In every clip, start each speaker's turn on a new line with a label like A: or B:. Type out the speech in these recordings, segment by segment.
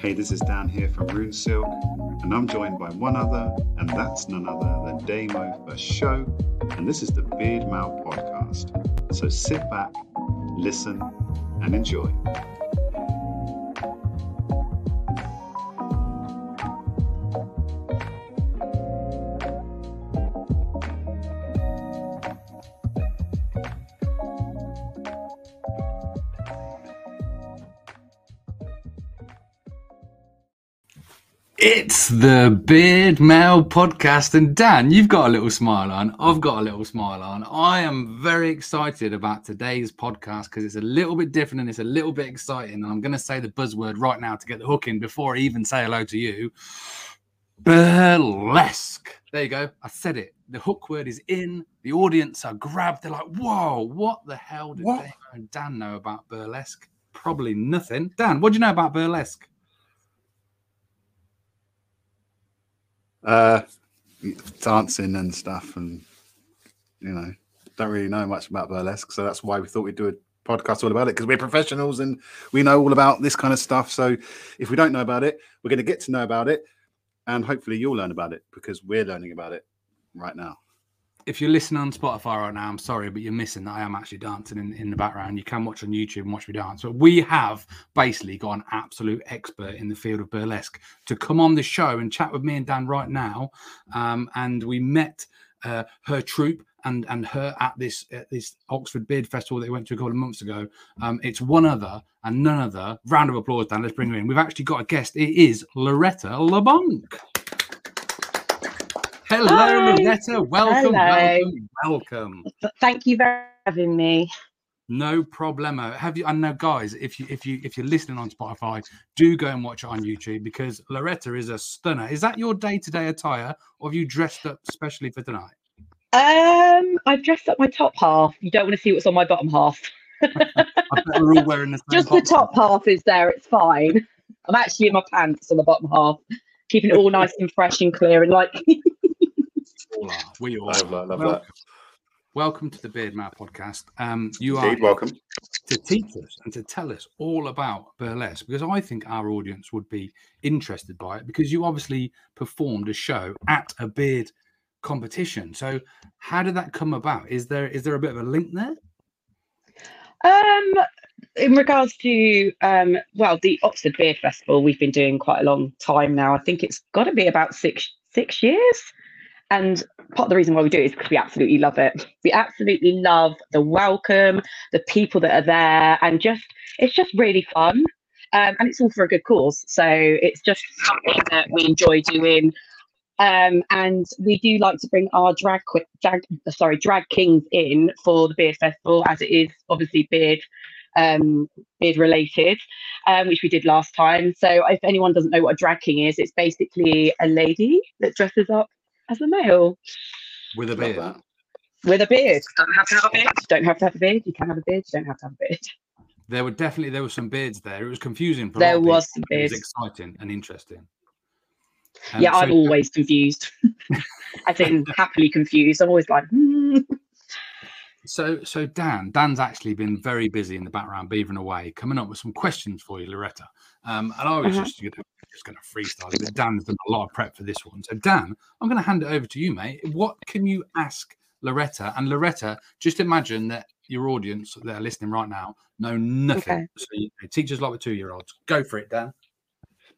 A: Hey, this is Dan here from Rune Silk, and I'm joined by one other, and that's none other than Damo for show, and this is the Beard Mail podcast. So sit back, listen, and enjoy.
B: It's the Beard Mail podcast. And Dan, you've got a little smile on. I've got a little smile on. I am very excited about today's podcast because it's a little bit different and it's a little bit exciting. And I'm going to say the buzzword right now to get the hook in before I even say hello to you. Burlesque. There you go. I said it. The hook word is in. The audience are grabbed. They're like, whoa, what the hell did
A: What?
B: Dan know about burlesque? Probably nothing. Dan, what do you know about burlesque?
A: Uh, dancing and stuff, and you know, don't really know much about burlesque, so that's why we thought we'd do a podcast all about it because we're professionals and we know all about this kind of stuff. So if we don't know about it, we're going to get to know about it, and hopefully you'll learn about it because we're learning about it right now.
B: If you're listening on Spotify right now, I'm sorry, but you're missing that I am actually dancing in, in the background. You can watch on YouTube and watch me dance. But we have basically got an absolute expert in the field of burlesque to come on the show and chat with me and Dan right now. Um, and we met uh, her troupe and and her at this at this Oxford Beard Festival that we went to a couple of months ago. Um, it's one other and none other. Round of applause, Dan. Let's bring her in. We've actually got a guest. It is Loretta LeBonke. Hello,
C: Hi.
B: Loretta. Welcome,
C: Hello.
B: welcome, welcome.
C: Thank you for having me.
B: No problemo. Have you? I know, guys. If you if you if you're listening on Spotify, do go and watch it on YouTube because Loretta is a stunner. Is that your day to day attire, or have you dressed up specially for tonight?
C: Um, I've dressed up my top half. You don't want to see what's on my bottom half.
B: I bet we're all wearing the same.
C: Just the top half is there. It's fine. I'm actually in my pants on the bottom half, keeping it all nice and fresh and clear and like.
B: All are. We all.
A: Love that, love
B: welcome.
A: that.
B: Welcome to the Beard Mail podcast. Um, you are
A: Indeed, welcome.
B: to teach us and to tell us all about burlesque because I think our audience would be interested by it because you obviously performed a show at a beard competition. So how did that come about? Is there is there a bit of a link there?
C: Um, in regards to um, well, the Oxford Beard Festival, we've been doing quite a long time now. I think it's got to be about six six years. And part of the reason why we do it is because we absolutely love it. We absolutely love the welcome, the people that are there, and just it's just really fun. Um, and it's all for a good cause. So it's just something that we enjoy doing. Um, and we do like to bring our drag, qui- drag sorry, drag kings in for the beard festival, as it is obviously beard um, beard related, um, which we did last time. So if anyone doesn't know what a drag king is, it's basically a lady that dresses up as a male
B: With a beard.
A: that.
C: with a beard. Don't have to have a beard. Don't have to have a beard. You can have a beard. You don't have to have a beard.
B: There were definitely there were some beards there. It was confusing. For
C: There
B: people,
C: was some
B: but It was
C: beards.
B: exciting and interesting. Um,
C: yeah, I'm always confused. As in happily confused. I'm always like, hmm.
B: So, so Dan, Dan's actually been very busy in the background, beavering away, coming up with some questions for you, Loretta. Um, and I was
C: Uh-huh.
B: just, gonna, just going to freestyle it, but Dan's done a lot of prep for this one. So, Dan, I'm going to hand it over to you, mate. What can you ask Loretta? And Loretta, just imagine that your audience that are listening right now know nothing.
C: Okay.
B: So, you know, teachers like the two-year-olds. Go for it, Dan.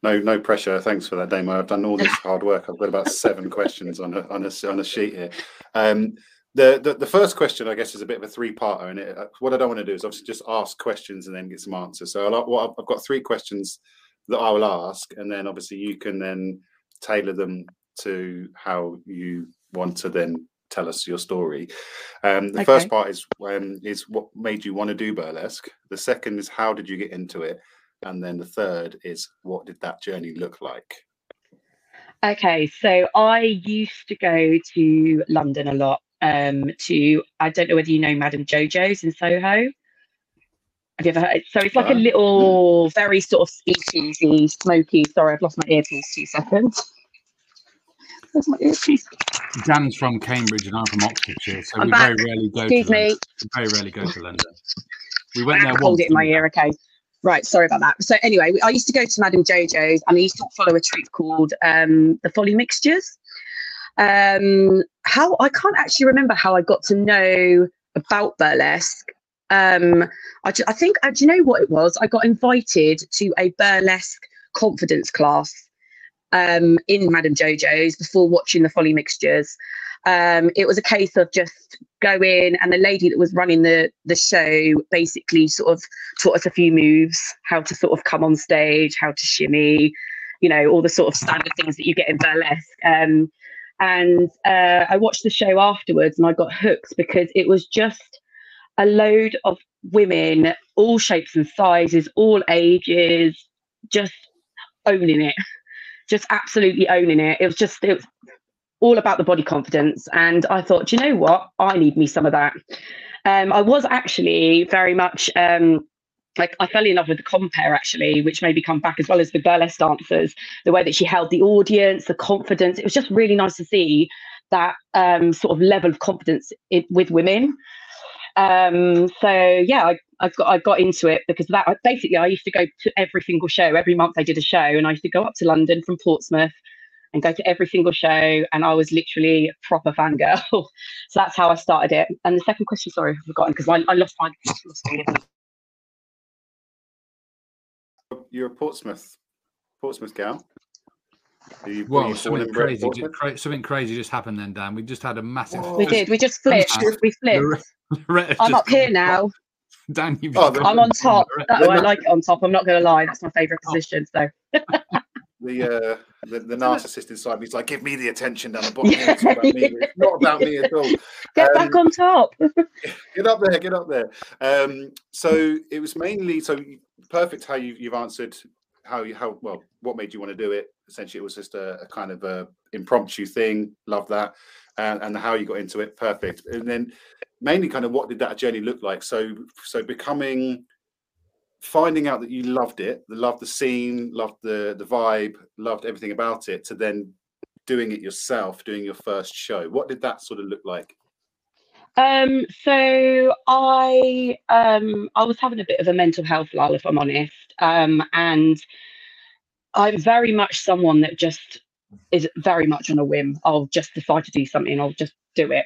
A: No, no pressure. Thanks for that, Damo. I've done all this hard work. I've got about seven questions on a, on a on a sheet here. Um, the, the the first question, I guess, is a bit of a three-parter, and it, uh, what I don't want to do is obviously just ask questions and then get some answers. So I'll, well, I've got three questions that I will ask, and then obviously you can then tailor them to how you want to then tell us your story. Um, the first part is um, is what made you want to do burlesque. The second is how did you get into it, and then the third is what did that journey look like?
C: Okay, so I used to go to London a lot. Um, to I don't know whether you know Madame Jojo's in Soho. Have you ever heard? So it's like a
A: No.
C: little, very sort of speakeasy, smoky. Sorry, I've lost my earpiece. Two seconds. Where's my earpiece?
B: Dan's from Cambridge and I'm from Oxfordshire, so
C: I'm
B: we
C: back.
B: very rarely go
C: Excuse
B: to London.
C: me.
B: We very rarely go to London. We
C: I
B: went there once.
C: hold it in my ear. Okay. Right, sorry about that. So anyway, I used to go to Madame Jojo's and I used to follow a troupe called um, the Folly Mixtures. Um, how I can't actually remember how I got to know about burlesque. Um, I, I think, uh, do you know what it was? I got invited to a burlesque confidence class um, in Madame Jojo's before watching the Folly Mixtures. Um, it was a case of just go in, and the lady that was running the the show basically sort of taught us a few moves, how to sort of come on stage, how to shimmy, you know, all the sort of standard things that you get in burlesque. Um, and uh, I watched the show afterwards, and I got hooked because it was just a load of women, all shapes and sizes, all ages, just owning it, just absolutely owning it. It was just it was all about the body confidence, and I thought, "Do you know what, I need me some of that. Um, I was actually very much um, like I fell in love with the compare actually, which made me come back as well as the burlesque dancers. The way that she held the audience, the confidence. It was just really nice to see that um, sort of level of confidence in, with women. Um, so yeah, I, I got I got into it because that I, basically I used to go to every single show. Every month I did a show, and I used to go up to London from Portsmouth and go to every single show. And I was literally a proper fangirl. so that's how I started it. And the second question, sorry, I've forgotten because I, I. Lost my
A: You're a Portsmouth, Portsmouth gal. You-
B: Well, something crazy,
A: Portsmouth?
B: ju- cra- something crazy just happened then, Dan. We just had a massive.
A: Whoa.
C: we did. We just flipped. We flipped.
B: Loretta
C: I'm up here
B: gone-
C: now.
B: Dan, you've
A: Oh,
B: just
A: the-
B: gone
C: I'm on top.
B: Loretta-
C: That, I like it on top. I'm not going to lie. That's my favourite
B: Oh.
C: position. So
A: The, uh, the the narcissist inside me is like, give me the attention down the bottom. here. It's about me. It's not about me at all.
C: get
A: Um,
C: back on top.
A: get up there, get up there. Um, so it was mainly so perfect how you, you've answered how you how well what made you want to do it. Essentially, it was just a, a kind of a impromptu thing. Love that, and, and how you got into it. Perfect. And then mainly kind of what did that journey look like? So so becoming finding out that you loved it, loved the scene, loved the the vibe, loved everything about it, to then doing it yourself, doing your first show. What did that sort of look like?
C: Um, so I um I was having a bit of a mental health lull, if I'm honest. Um, and I'm very much someone that just is very much on a whim. I'll just decide to do something, I'll just do it.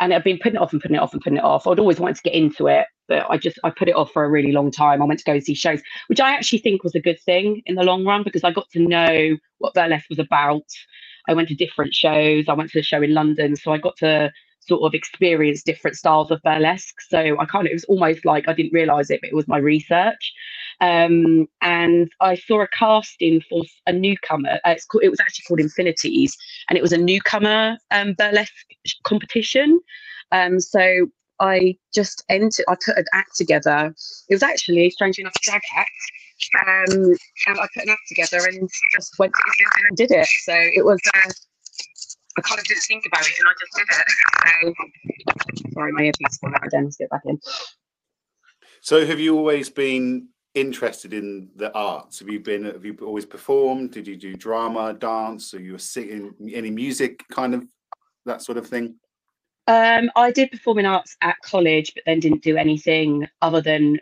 C: And I've been putting it off and putting it off and putting it off. I'd always wanted to get into it, but I just I put it off for a really long time. I went to go see shows, which I actually think was a good thing in the long run because I got to know what burlesque was about. I went to different shows. I went to a show in London, so I got to sort of experience different styles of burlesque. So I kind of, it was almost like I didn't realize it, but it was my research. Um, and I saw a casting for a newcomer. Uh, it's called, it was actually called Infinities, and it was a newcomer um, burlesque competition. Um, so I just entered, I put an act together. It was actually, strangely enough, a drag act. Um, and I put an act together and just went and did it. So it was, uh, I kind of didn't think about it and I just did it. So, sorry, my earpiece fell out again. Let's get back in.
A: So have you always been interested in the arts? Have you been have you always performed? Did you do drama, dance? Or you were singing any music kind of that sort of thing?
C: Um, I did performing arts at college, but then didn't do anything other than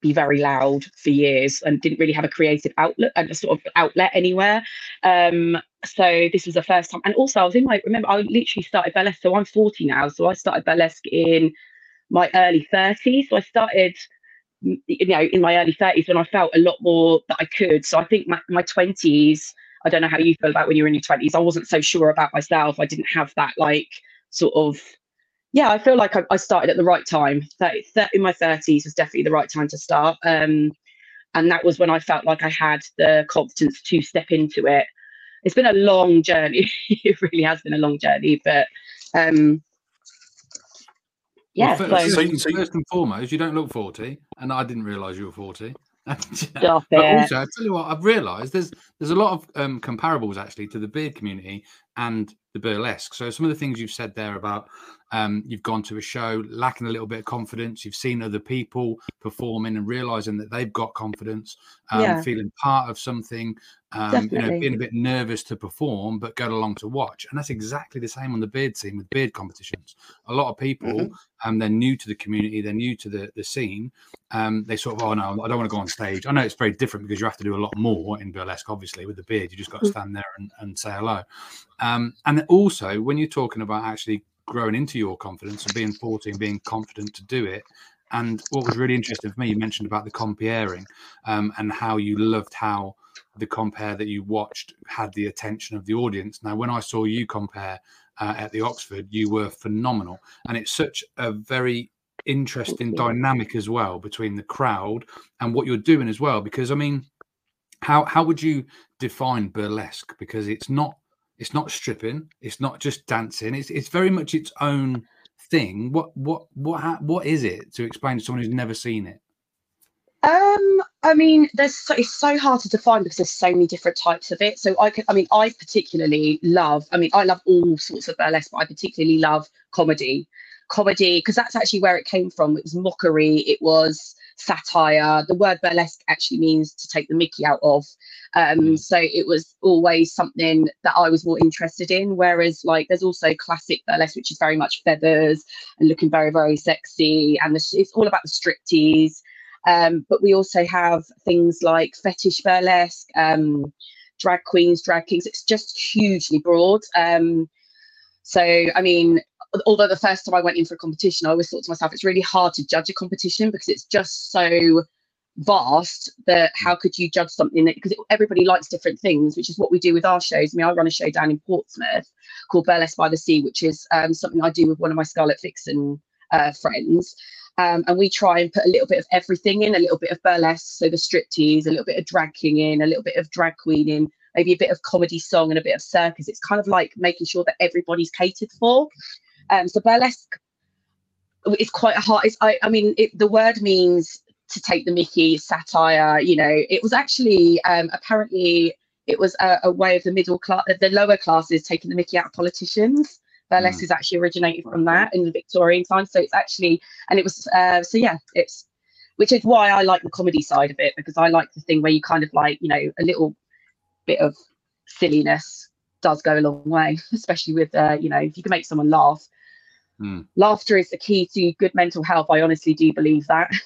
C: be very loud for years and didn't really have a creative outlet and a sort of outlet anywhere. Um, so this was the first time. And also I was in my remember I literally started burlesque. So I'm 40 now. So I started burlesque in my early 30s. So I started you know in my early 30s when I felt a lot more that I could. So I think my, my 20s, I don't know how you feel about when you're in your 20s. I wasn't so sure about myself. I didn't have that like sort of yeah i feel like i, I started at the right time 30, 30 in my 30s was definitely the right time to start um and that was when i felt like i had the confidence to step into it it's been a long journey it really has been a long journey but um yeah
B: Well, first,
A: So- so you-
B: first and foremost, you don't look 40, and I didn't realise you were 40. but also, I tell you what, I've realised there's there's a lot of um, comparables actually to the beard community and the burlesque. So some of the things you've said there about um, you've gone to a show lacking a little bit of confidence. You've seen other people performing and realizing that they've got confidence, um,
C: Yeah.
B: feeling part of something, um, you know, being a bit nervous to perform, but go along to watch. And that's exactly the same on the beard scene with beard competitions. A lot of people,
A: Mhm.
B: um, they're new to the community, they're new to the, the scene. Um, they sort of, oh no, I don't want to go on stage. I know it's very different because you have to do a lot more in burlesque, obviously, with the beard. You just got to
C: Mm.
B: stand there and, and say hello. Um, and also, when you're talking about actually growing into your confidence and being 14, being confident to do it. And what was really interesting for me, you mentioned about the comparing um, and how you loved how the compare that you watched had the attention of the audience. Now, when I saw you compare uh, at the Oxford, you were phenomenal. And it's such a very interesting dynamic as well between the crowd and what you're doing as well. Because I mean, how how would you define burlesque? Because it's not it's not stripping, it's not just dancing. It's it's very much its own thing. What what what what is it to explain to someone who's never seen it?
C: Um, I mean, there's so, it's so hard to define because there's so many different types of it. So I could, I mean, I particularly love. I mean, I love all sorts of burlesque, but I particularly love comedy, comedy because that's actually where it came from. It was mockery. It was satire. The word burlesque actually means to take the Mickey out of. Um,
B: Mm.
C: so it was always something that I was more interested in. Whereas, like, there's also classic burlesque, which is very much feathers and looking very, very sexy, and the, it's all about the striptease. Um, but we also have things like fetish burlesque, um, drag queens, drag kings. It's just hugely broad. Um, so, I mean, although the first time I went in for a competition, I always thought to myself, it's really hard to judge a competition because it's just so vast that how could you judge something that because everybody likes different things, which is what we do with our shows. I mean, I run a show down in Portsmouth called Burlesque by the Sea, which is um, something I do with one of my Scarlet Vixen uh, friends. Um, and we try and put a little bit of everything in, a little bit of burlesque, so the striptease, a little bit of drag king in, a little bit of drag queen in, maybe a bit of comedy song and a bit of circus. It's kind of like making sure that everybody's catered for. Um, so burlesque is quite a hard. It's, I, I mean, it, the word means to take the Mickey, satire. You know, it was actually um, apparently it was a, a way of the middle class, the lower classes taking the Mickey out of politicians. Burlesque is actually originated from that in the Victorian times. So it's actually, and it was, uh, so yeah, it's, which is why I like the comedy side of it because I like the thing where you kind of like, you know, a little bit of silliness does go a long way, especially with, uh, you know, if you can make someone laugh.
B: Hmm.
C: Laughter is the key to good mental health. I honestly do believe that.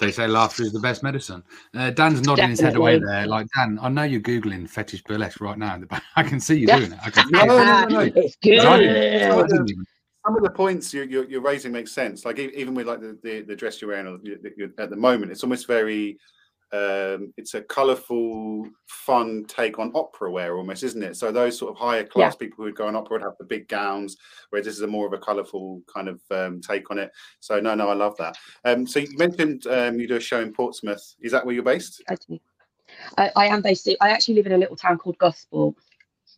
B: They say laughter is the best medicine. Uh, Dan's nodding his head away there. Like Dan, I know you're googling fetish burlesque right now. in the back. I can see you
C: Yeah.
B: doing it. I can
A: No, no, no, no.
C: it's good.
B: I didn't- I
A: Yeah.
B: didn't even-
A: Some of the points you're, you're, you're raising make sense. Like even with like the, the, the dress you're wearing or you- you- at the moment, it's almost very. Um, it's a colourful, fun take on opera wear, almost, isn't it? So those sort of higher class people who go on opera would have the big gowns, whereas this is a more of a colourful kind of um, take on it. So no, no, I love that. Um, so you mentioned um, you do a show in Portsmouth. Is that where you're based?
C: I do. I, I am based. I actually live in a little town called Gosport.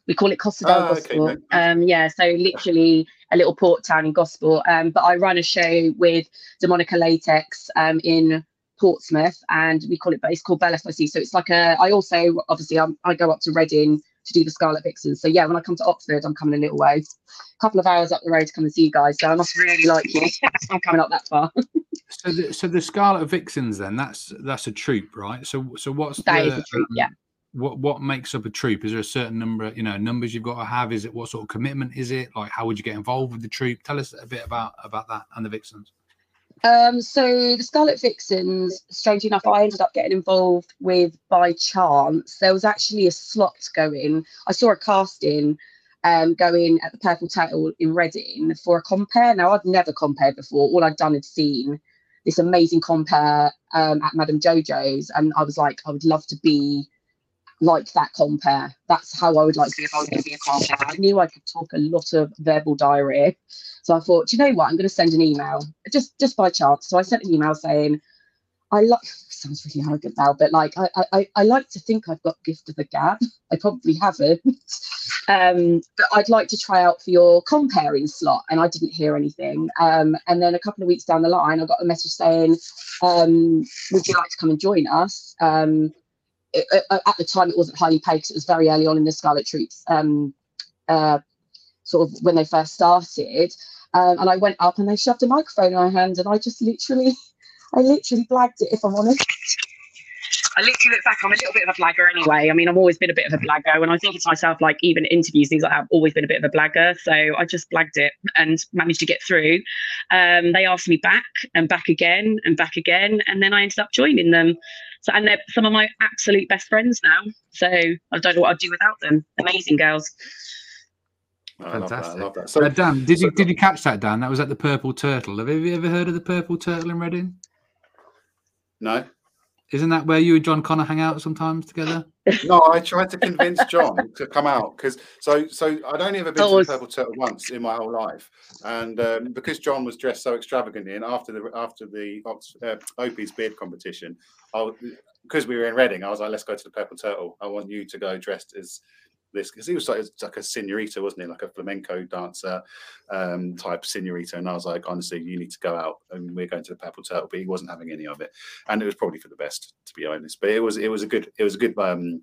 C: We call it Costa del
A: Ah, okay,
C: Gosport. um, yeah, so literally a little port town in Gosport. Um, but I run a show with Demonica Latex um, in Portsmouth, and we call it. It's called Bella Sea. So it's like a. I also obviously I'm, I go up to Reading to do the Scarlet Vixens. So yeah, when I come to Oxford, I'm coming a little way, a couple of hours up the road to come and see you guys. So I must really like you. I'm coming up that far.
B: So the, so the Scarlet Vixens then that's that's a troop, right? So so what's
C: That
B: the,
C: is a treat.
B: um,
C: Yeah.
B: what what makes up a troop? Is there a certain number, you know, numbers you've got to have? Is it what sort of commitment is it? Like how would you get involved with the troop? Tell us a bit about about that and the Vixens.
C: Um, so the Scarlet Vixens, strangely enough, I ended up getting involved with by chance. There was actually a slot going. I saw a casting um, going at the Purple Turtle in Reading for a compare. Now I'd never compared before. All I'd done had seen this amazing compare um, at Madame Jojo's, and I was like, I would love to be like that compare. That's how I would like to be if I was going to be a compare. I knew I could talk a lot of verbal diarrhea. So I thought, "Do you know what? I'm going to send an email just just by chance. So I sent an email saying, I like sounds really arrogant now, but like I, I I like to think I've got gift of the gab. I probably haven't. um, but I'd like to try out for your comparing slot, and I didn't hear anything. Um, and then a couple of weeks down the line, I got a message saying, um, "Would you like to come and join us?" Um, it- it- at the time, it wasn't highly paid because it was very early on in the Scarlet Troops. Um, uh, sort of when they first started. Um, and I went up and they shoved a microphone in my hand, and I just literally, I literally blagged it. If I'm honest. I literally look back, I'm a little bit of a blagger anyway. I mean, I've always been a bit of a blagger. When I think to myself, like even interviews, things like that, I've always been a bit of a blagger. So I just blagged it and managed to get through. Um, they asked me back and back again and back again. And then I ended up joining them. So, and they're some of my absolute best friends now. So I don't know what I'd do without them. Amazing girls.
A: Oh, I love that. I
B: Fantastic.
A: love that.
B: So,
A: So,
B: Dan, did you did you catch that, Dan? That was at the Purple Turtle. Have you ever heard of the Purple Turtle in Reading?
A: no,
B: Isn't that where you and John Connor hang out sometimes together?
A: No, I tried to convince John to come out because so so I'd only ever been
C: Oh,
A: to the Purple Turtle once in my whole life, and um, because John was dressed so extravagantly, and after the after the Ox, uh, Opie's beard competition, because we were in Reading, I was like, let's go to the Purple Turtle. I want you to go dressed as this because he was like, like a senorita, wasn't he? Like a flamenco dancer um, type senorita. And I was like, honestly, you need to go out and we're going to the Purple Turtle. But he wasn't having any of it, and it was probably for the best, to be honest. But it was it was a good it was a good um,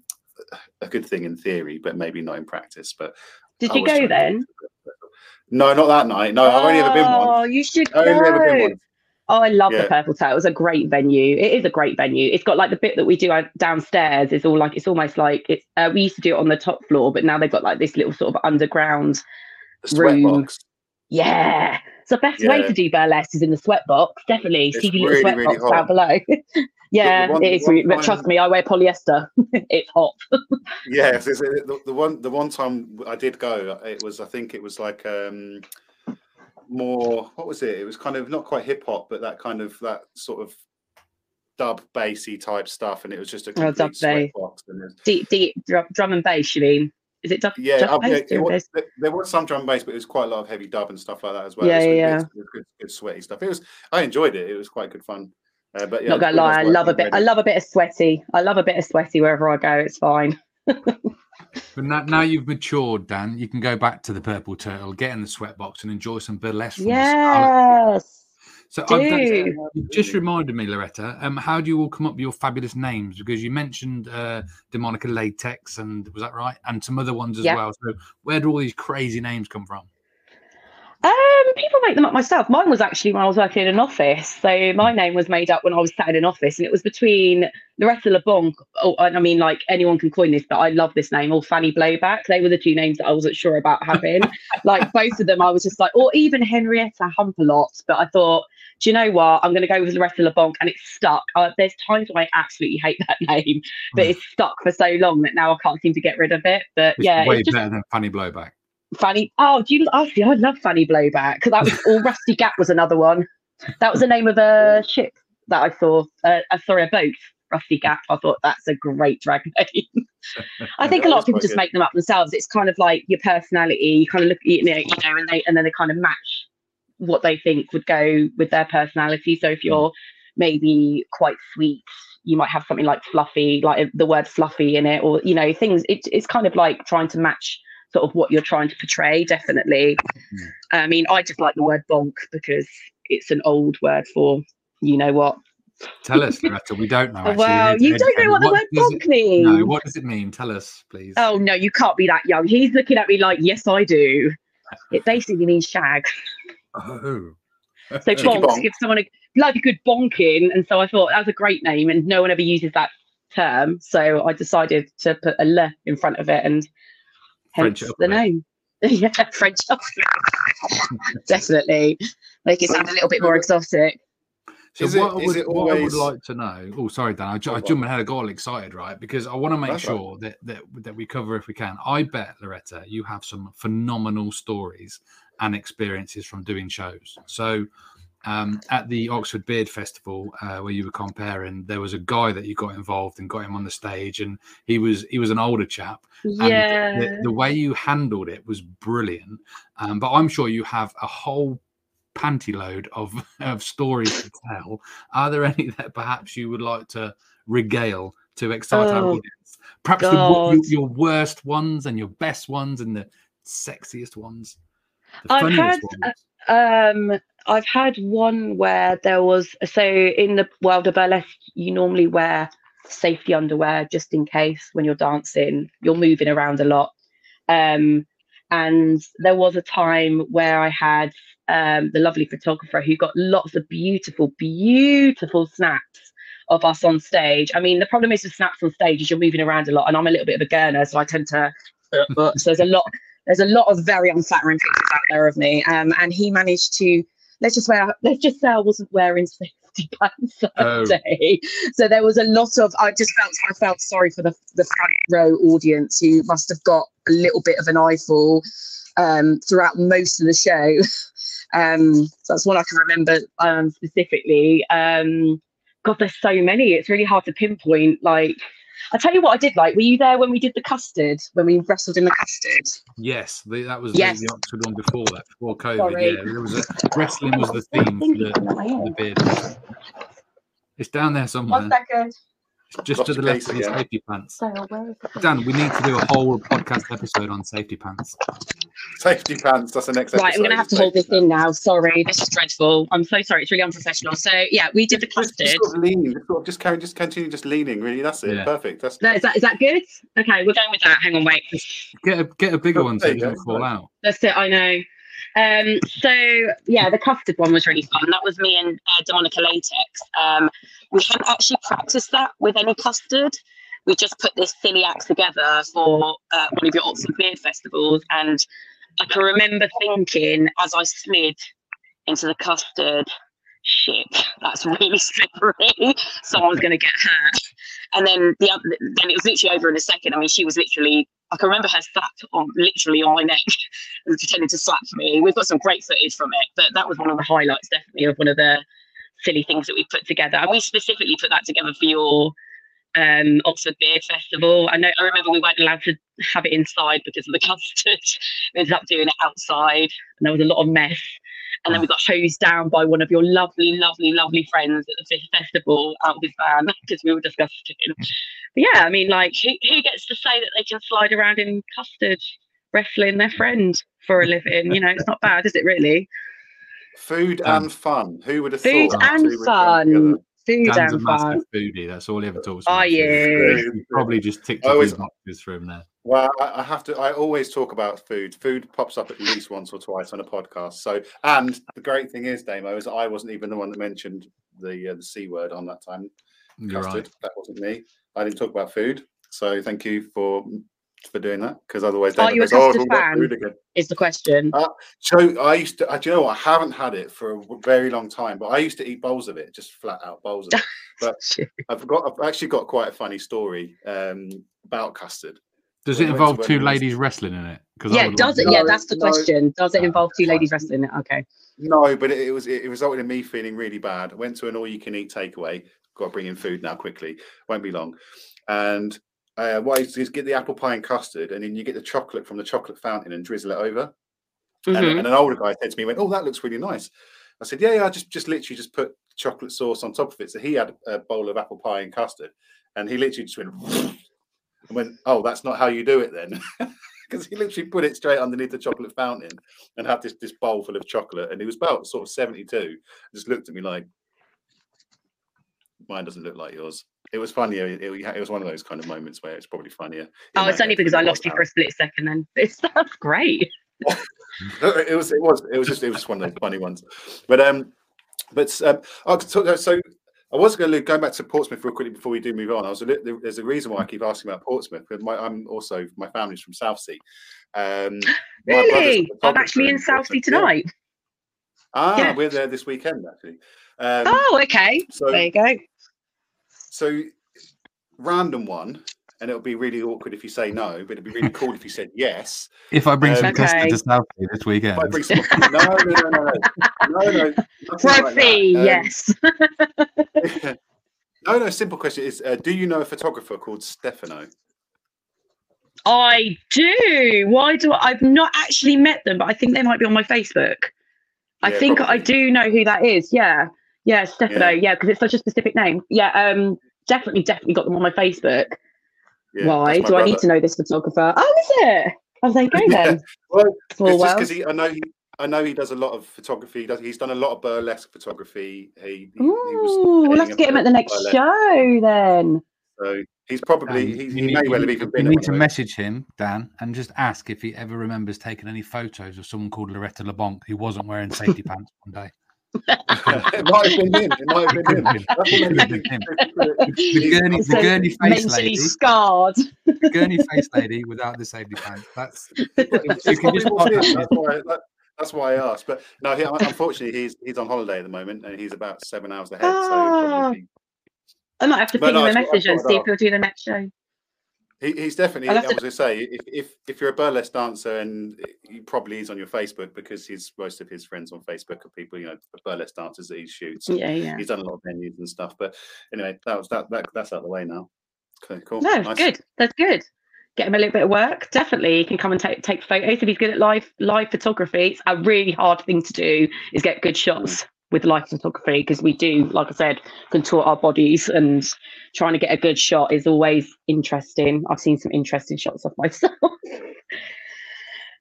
A: a good thing in theory, but maybe not in practice. But
C: Did
A: I
C: you go
A: to-
C: then?
A: No, not that night. No, I've only ever been
C: Oh,
A: one.
C: you should
A: I've only ever been
C: go.
A: one.
C: Oh, I love
A: Yeah.
C: the Purple Turtle. It was a great venue. It is a great venue. It's got like the bit that we do downstairs is all like it's almost like it's. Uh, we used to do it on the top floor, but now they've got like this little sort of underground. Room.
A: sweatbox.
C: Yeah, it's the best way to do burlesque is in the sweatbox. Definitely,
A: It's really,
C: little
A: really
C: sweatbox
A: hot.
C: down below. yeah,
A: one-
C: it is.
A: one
C: really- but
A: time-
C: trust me, I wear polyester. it's hot.
A: Yes, the, the one the one time I did go, it was I think it was like um more what was it? It was kind of not quite hip hop, but that kind of that sort of dub bassy type stuff, and it was just a
C: Oh,
A: complete
C: dub bass.
A: sweatbox. And
C: Deep, deep drum, drum and bass. You mean? Is it dub?
A: yeah,
C: dub
A: yeah, it was, there- was some drum and bass, but it was quite a lot of heavy dub and stuff like that as well.
C: Yeah,
A: it was,
C: yeah,
A: good, it was good, good sweaty stuff. It was I enjoyed it. It was quite good fun. Uh, but yeah,
C: Not gonna lie, I love a bit. I love a bit of sweaty. I love a bit of sweaty wherever I go. It's fine.
B: But now, now you've matured, Dan, you can go back to the Purple Turtle, get in the sweatbox, and enjoy some burlesque. From.
C: Yes.
B: So I've just reminded me, Loretta. Um, how do you all come up with your fabulous names? Because you mentioned uh, Demonica Latex, and was that right? And some other ones as
C: Yeah.
B: well. So where do all these crazy names come from?
C: Um, people make them up myself. Mine was actually when I was working in an office. So my name was made up when I was sat in an office, and it was between Loretta LeBonke. Oh, I mean, like anyone can coin this, but I love this name, or Fanny Blowback. They were the two names that I wasn't sure about having. like both of them, I was just like, or even Henrietta Humpalot. But I thought, do you know what? I'm going to go with Loretta LeBonke, and it's stuck. Uh, there's times when I absolutely hate that name, but it's stuck for so long that now I can't seem to get rid of it. But
B: It's
C: yeah,
B: way
C: it's just
B: better than Fanny Blowback.
C: Fanny. Oh, do you? Oh, I love Fanny Blowback because that was. all. Rusty Gap was another one. That was the name of a ship that I saw. Uh, uh, sorry, a boat. Rusty Gap. I thought that's a great drag name. I think a lot of people just
A: good.
C: make them up themselves. It's kind of like your personality. You kind of look, you know, you know, and they and then they kind of match what they think would go with their personality. So if you're maybe quite sweet, you might have something like fluffy, like the word fluffy in it, or you know, things. It, it's kind of like trying to match sort of what you're trying to portray. Definitely. Mm-hmm. I mean, I just like the word bonk because it's an old word for you know what.
B: Tell us, Loretta. We don't know. Actually.
C: wow, you don't know
B: educate
C: what the word bonk
B: it-
C: means.
B: No, what does it mean? Tell us, please.
C: Oh no, you can't be that young. He's looking at me like, yes, I do. It basically means shag.
B: Oh.
C: So
A: Cheeky
C: bonk,
A: bonk.
C: give someone a like a good bonking. And so I thought that's a great name, and no one ever uses that term. So I decided to put a le in front of it, and hence
B: French it up a
C: the name. yeah, French. Definitely make it sound a little bit more exotic.
B: So
A: Is it-
B: what, I
A: is
B: would,
A: it
B: what I would like to know. Oh, sorry, Dan. I, ju- I
A: Go on.
B: jumped ahead. I got all excited, right? Because I want to make
A: That's right.
B: sure that, that that we cover if we can. I bet Loretta, you have some phenomenal stories and experiences from doing shows. So. Um, at the Oxford Beard Festival, uh, where you were comparing, there was a guy that you got involved and got him on the stage, and he was he was an older chap, and
C: Yeah.
B: the, the way you handled it was brilliant. Um, but I'm sure you have a whole panty load of, of stories to tell. Are there any that perhaps you would like to regale to excite our
C: Oh,
B: audience? Perhaps the, your, worst ones and your best ones and the sexiest ones, the
C: I've
B: funniest
C: had,
B: ones.
C: Um, I've had one where there was so in the world of burlesque, you normally wear safety underwear just in case when you're dancing, you're moving around a lot. Um, And there was a time where I had um, the lovely photographer who got lots of beautiful, beautiful snaps of us on stage. I mean, the problem is with snaps on stage is you're moving around a lot, and I'm a little bit of a gurner, so I tend to. so there's a lot. There's a lot of very unflattering pictures out there of me, um, and he managed to. Let's just wear. Let's just say I wasn't wearing safety pants that
B: Oh.
C: day. So there was a lot of. I just felt. I felt sorry for the the front row audience who must have got a little bit of an eyeful um, throughout most of the show. Um, so that's one I can remember um, specifically. Um, God, there's so many. It's really hard to pinpoint. Like, I tell you what, I did like. Were you there when we did the custard? When we wrestled in the custard?
B: Yes, the, that was
C: Yes.
B: the, the Oxford one before that, before COVID.
C: Sorry.
B: Yeah, there was a, wrestling was the theme for the, the beard. It's down there somewhere.
C: One second.
B: It's just to the left of the safety pants.
C: So where is it?
B: Dan, we need to do a whole podcast episode on safety pants.
A: Safety pants. That's the next
C: Right, I'm going to have to hold this
A: safety
C: in now. Sorry, this is dreadful. I'm so sorry. It's really unprofessional. So yeah, we did the
A: Just,
C: custard.
A: just sort of leaning, just, sort of just carry, just continue, just leaning. Really, that's it.
B: Yeah.
A: Perfect. That's
C: No, is that is that good? Okay, we're going with that. Hang on, wait.
B: Get a get a bigger
A: Oh,
B: one so
A: there
B: it
A: you go.
B: doesn't fall out.
C: That's it. I know. Um, so yeah, the custard one was really fun. That was me and uh, Dominica Latex. Um, we hadn't actually practiced that with any custard. We just put this silly act together for uh, one of your Oxford Beard festivals, and I can remember thinking as I slid into the custard, shit, that's really slippery. Someone's going to get hurt. And then the other, then it was literally over in a second. I mean, she was literally. I can remember her sat on literally on my neck and pretending to slap me. We've got some great footage from it, but that was one of the highlights, definitely, of one of the silly things that we put together. And we specifically put that together for your um, Oxford Beard Festival. I know. I remember we weren't allowed to have it inside because of the custard. we ended up doing it outside, and there was a lot of mess. And then we got hosed down by one of your lovely, lovely, lovely friends at the fe- festival out of his van because we were disgusting. But yeah, I mean, like, who, who gets to say that they can slide around in custard wrestling their friend for a living? You know, it's not bad, is it really?
A: food
B: Um,
A: and fun. Who would have thought?
C: Food
A: thought?
C: and
A: two would go
C: fun. Food
B: Dan's
C: and
B: massive
C: fun.
B: foodie. That's all he ever talks
C: Are
B: about.
C: you?
B: He probably just ticked
A: I
B: a
A: always-
B: few boxes for him there.
A: Well, I I have to. I always talk about food. Food pops up at least once or twice on a podcast. So, and the great thing is, Damo, is I wasn't even the one that mentioned the uh, the c word on that time.
B: You're
A: Custard.
B: right.
A: That wasn't me. I didn't talk about food. So, thank you for for doing that because otherwise,
C: Are
A: Damo
C: you a
A: goes, "Oh,
C: custard
A: we've
C: fan?"
A: food again."
C: Is the question.
A: So I used to. uh, Do you know what? I haven't had it for a very long time, but I used to eat bowls of it, just flat out bowls of it. But I've got. I've actually got quite a funny story um, about custard.
B: Does it involve two
A: when it was-
B: ladies wrestling in it? Because
C: yeah, does it?
A: No,
C: Yeah, that's the
A: no.
C: question. Does it involve two ladies wrestling in it? Okay.
A: No, but it, it was it, it resulted in me feeling really bad. I went to an all-you-can-eat takeaway. Got to bring in food now quickly. Won't be long. And uh, what I used is get the apple pie and custard, and then you get the chocolate from the chocolate fountain and drizzle it over. And,
C: Mhm.
A: and an older guy said to me, "Went, oh, that looks really nice." I said, "Yeah, yeah, I just just literally just put chocolate sauce on top of it." So he had a bowl of apple pie and custard, and he literally just went and went, "Oh, that's not how you do it then." Because he literally put it straight underneath the chocolate fountain and had this this bowl full of chocolate, and he was about sort of seventy two. Just looked at me like, "Mine doesn't look like yours." It was funny. It, it, it was one of those kind of moments where it's probably funnier.
C: Oh, it's only because I lost you for a split second. Then it's that's great.
A: it was it was it was just it was just one of those funny ones but um but um oh, so, so i was going to go back to portsmouth real quickly before we do move on i was a little, there's a reason why i keep asking about portsmouth because my i'm also my family's from southsea um my brother's a
C: Really? I'm actually in Southsea
A: Portsmouth, yeah.
C: tonight.
A: ah
C: Yeah.
A: we're there this weekend actually um
C: Oh, okay.
A: so
C: There you go.
A: so random one and it'll be really awkward if you say no, but it'd be really cool if you said yes.
B: If I bring
A: um,
B: some
C: okay.
B: to Southsea this weekend.
A: Some, no, no, no, no, no, no,
C: Rugby,
A: like um,
C: yes.
A: no, no. Simple question is: uh, Do you know a photographer called Stefano?
C: I do. Why do I? I've not actually met them, but I think they might be on my Facebook. I think
A: probably.
C: I do know who that is. Yeah, yeah, Stefano. Yeah, because yeah, it's such a specific name. Yeah, um, definitely, definitely got them on my Facebook.
A: Yeah,
C: Why? Do
A: my
C: I need to know this photographer? Oh, is it? I was you go
A: Yeah.
C: then.
A: Well,
C: Small
A: it's just because he, I know he, I know he does a lot of photography. He does, he's done a lot of burlesque photography. He, he, he
C: Ooh, we'll have to get him at the next
A: burlesque,
C: show then.
A: So He's probably
B: Dan,
A: he's,
B: you
A: he
B: need,
A: may
B: you
A: well have
B: need-
A: even
B: you
A: been. at
B: need to
A: those.
B: message him, Dan, and just ask if he ever remembers taking any photos of someone called Loretta LeBonke who wasn't wearing safety pants one day.
A: It might have been him. It might have been him. That's what made me.
B: The Gurney, the
C: So
B: Gurney face lady,
C: scarred.
B: the Gurney face lady without the safety pants. That's you can just
A: was
B: pop
A: him.
B: that
A: That's why, that, that's why I asked. But no, he, unfortunately, he's he's on holiday at the moment, and he's about seven hours ahead. So he'll probably ah. be-
C: I might have to
A: But
C: ping
A: no,
C: him a
A: I thought- I
C: message and see if he'll do the next show.
A: He, he's definitely.
C: I'll
A: I was
C: to-
A: going to say, if, if if you're a burlesque dancer, and he probably is on your Facebook because he's most of his friends on Facebook are people, you know, burlesque dancers that he shoots.
C: Yeah, yeah.
A: He's done a lot of venues and stuff. But anyway, that was that. that that's out of the way now. Okay, cool.
C: No,
A: Nice.
C: good. That's good. Get him a little bit of work. Definitely, he can come and take take photos if he's good at live live photography. It's a really hard thing to do is get good shots with live photography because we do, like I said, contort our bodies and trying to get a good shot is always interesting. I've seen some interesting shots of myself.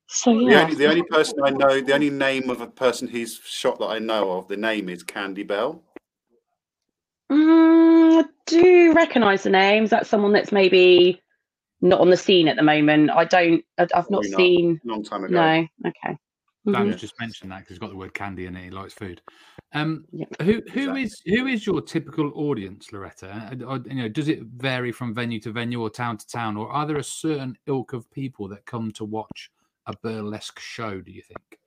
C: so
A: The only, the only person I know, the only name of a person he's shot that I know of, the name is Candy Bell.
C: Mm, I do recognise the name. Is that someone that's maybe not on the scene at the moment. I don't. I- I've not
A: Probably not.
C: seen.
A: Long time ago.
C: No. Okay.
B: Dan's
C: Mhm.
B: just mentioned that because he's got the word candy in it. He likes food. Um,
C: Yeah.
B: who who
A: Exactly.
B: is who is your typical audience, Loretta? Uh, or, you know, does it vary from venue to venue or town to town, or are there a certain ilk of people that come to watch a burlesque show? Do you think?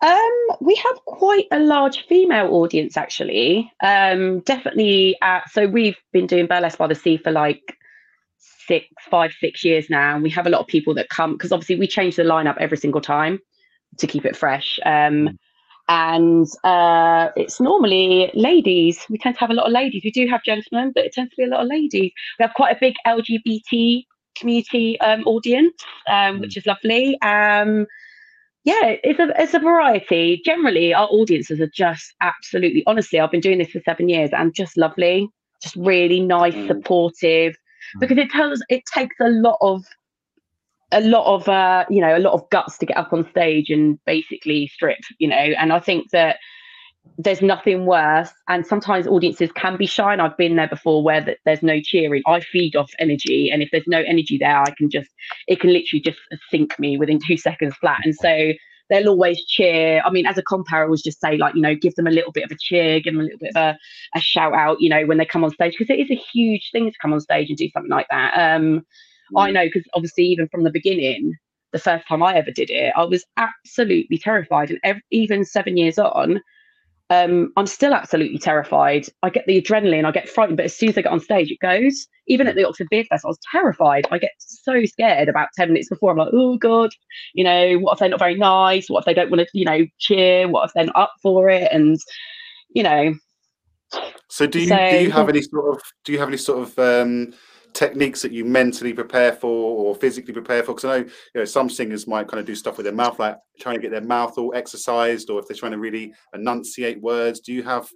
C: Um, we have quite a large female audience actually. Um, definitely. At, so we've been doing burlesque by the sea for like six, five, six years now, and we have a lot of people that come because obviously we change the lineup every single time to keep it fresh. Um,
B: Mm.
C: And uh, it's normally ladies. We tend to have a lot of ladies. We do have gentlemen, but it tends to be a lot of ladies. We have quite a big LGBT community um, audience, um, which is lovely. Um, yeah, it's a it's a variety. Generally, our audiences are just absolutely honestly. I've been doing this for seven years and just lovely, just really nice,
A: Mm.
C: supportive.
B: Mm.
C: Because it tells it takes a lot of a lot of uh, you know a lot of guts to get up on stage and basically strip. You know, and I think that there's nothing worse. And sometimes audiences can be shy. And I've been there before where th- there's no cheering. I feed off energy, and if there's no energy there, I can just it can literally just sink me within two seconds flat. And so they'll always cheer. I mean, as a compare, I always just say like, you know, give them a little bit of a cheer, give them a little bit of a, a shout out, you know, when they come on stage because it is a huge thing to come on stage and do something like that. Um, I know because obviously even from the beginning, the first time I ever did it, I was absolutely terrified, and ev- even seven years on. Um, I'm still absolutely terrified. I get the adrenaline, I get frightened, but as soon as I get on stage, it goes. Even at the Oxford Beard Fest, I was terrified. I get so scared about 10 minutes before. I'm like, oh God, you know, what if they're not very nice? What if they don't want to, you know, cheer? What if they're not up for it? And, you know,
A: So do you
C: So,
A: do you have any sort of do you have any sort of um, techniques that you mentally prepare for or physically prepare for? Because I know you know some singers might kind of do stuff with their mouth, like trying to get their mouth all exercised, or if they're trying to really enunciate words. Do you have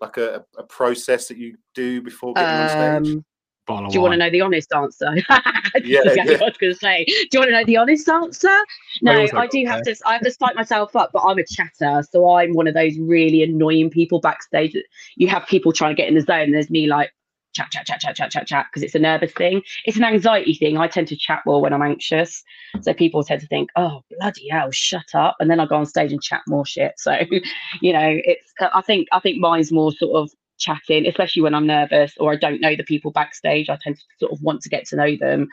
A: like a, a process that you do before getting on stage?
C: um,
B: Bottle of
C: do you want to know the honest answer?
A: Yeah,
C: That's
A: yeah.
C: I was going to say. Do you want to know the honest answer? No,
B: also
C: I do
B: got
C: have to. I have to psych myself up, but I'm a chatter, so I'm one of those really annoying people backstage. That you have people trying to get in the zone. And there's me like chat, chat, chat, chat, chat, chat, chat, because it's a nervous thing. It's an anxiety thing. I tend to chat more when I'm anxious, so people tend to think, "Oh, bloody hell, shut up," and then I go on stage and chat more shit. So, you know, it's. I think. I think mine's more sort of chatting, especially when I'm nervous or I don't know the people backstage. I tend to sort of want to get to know them.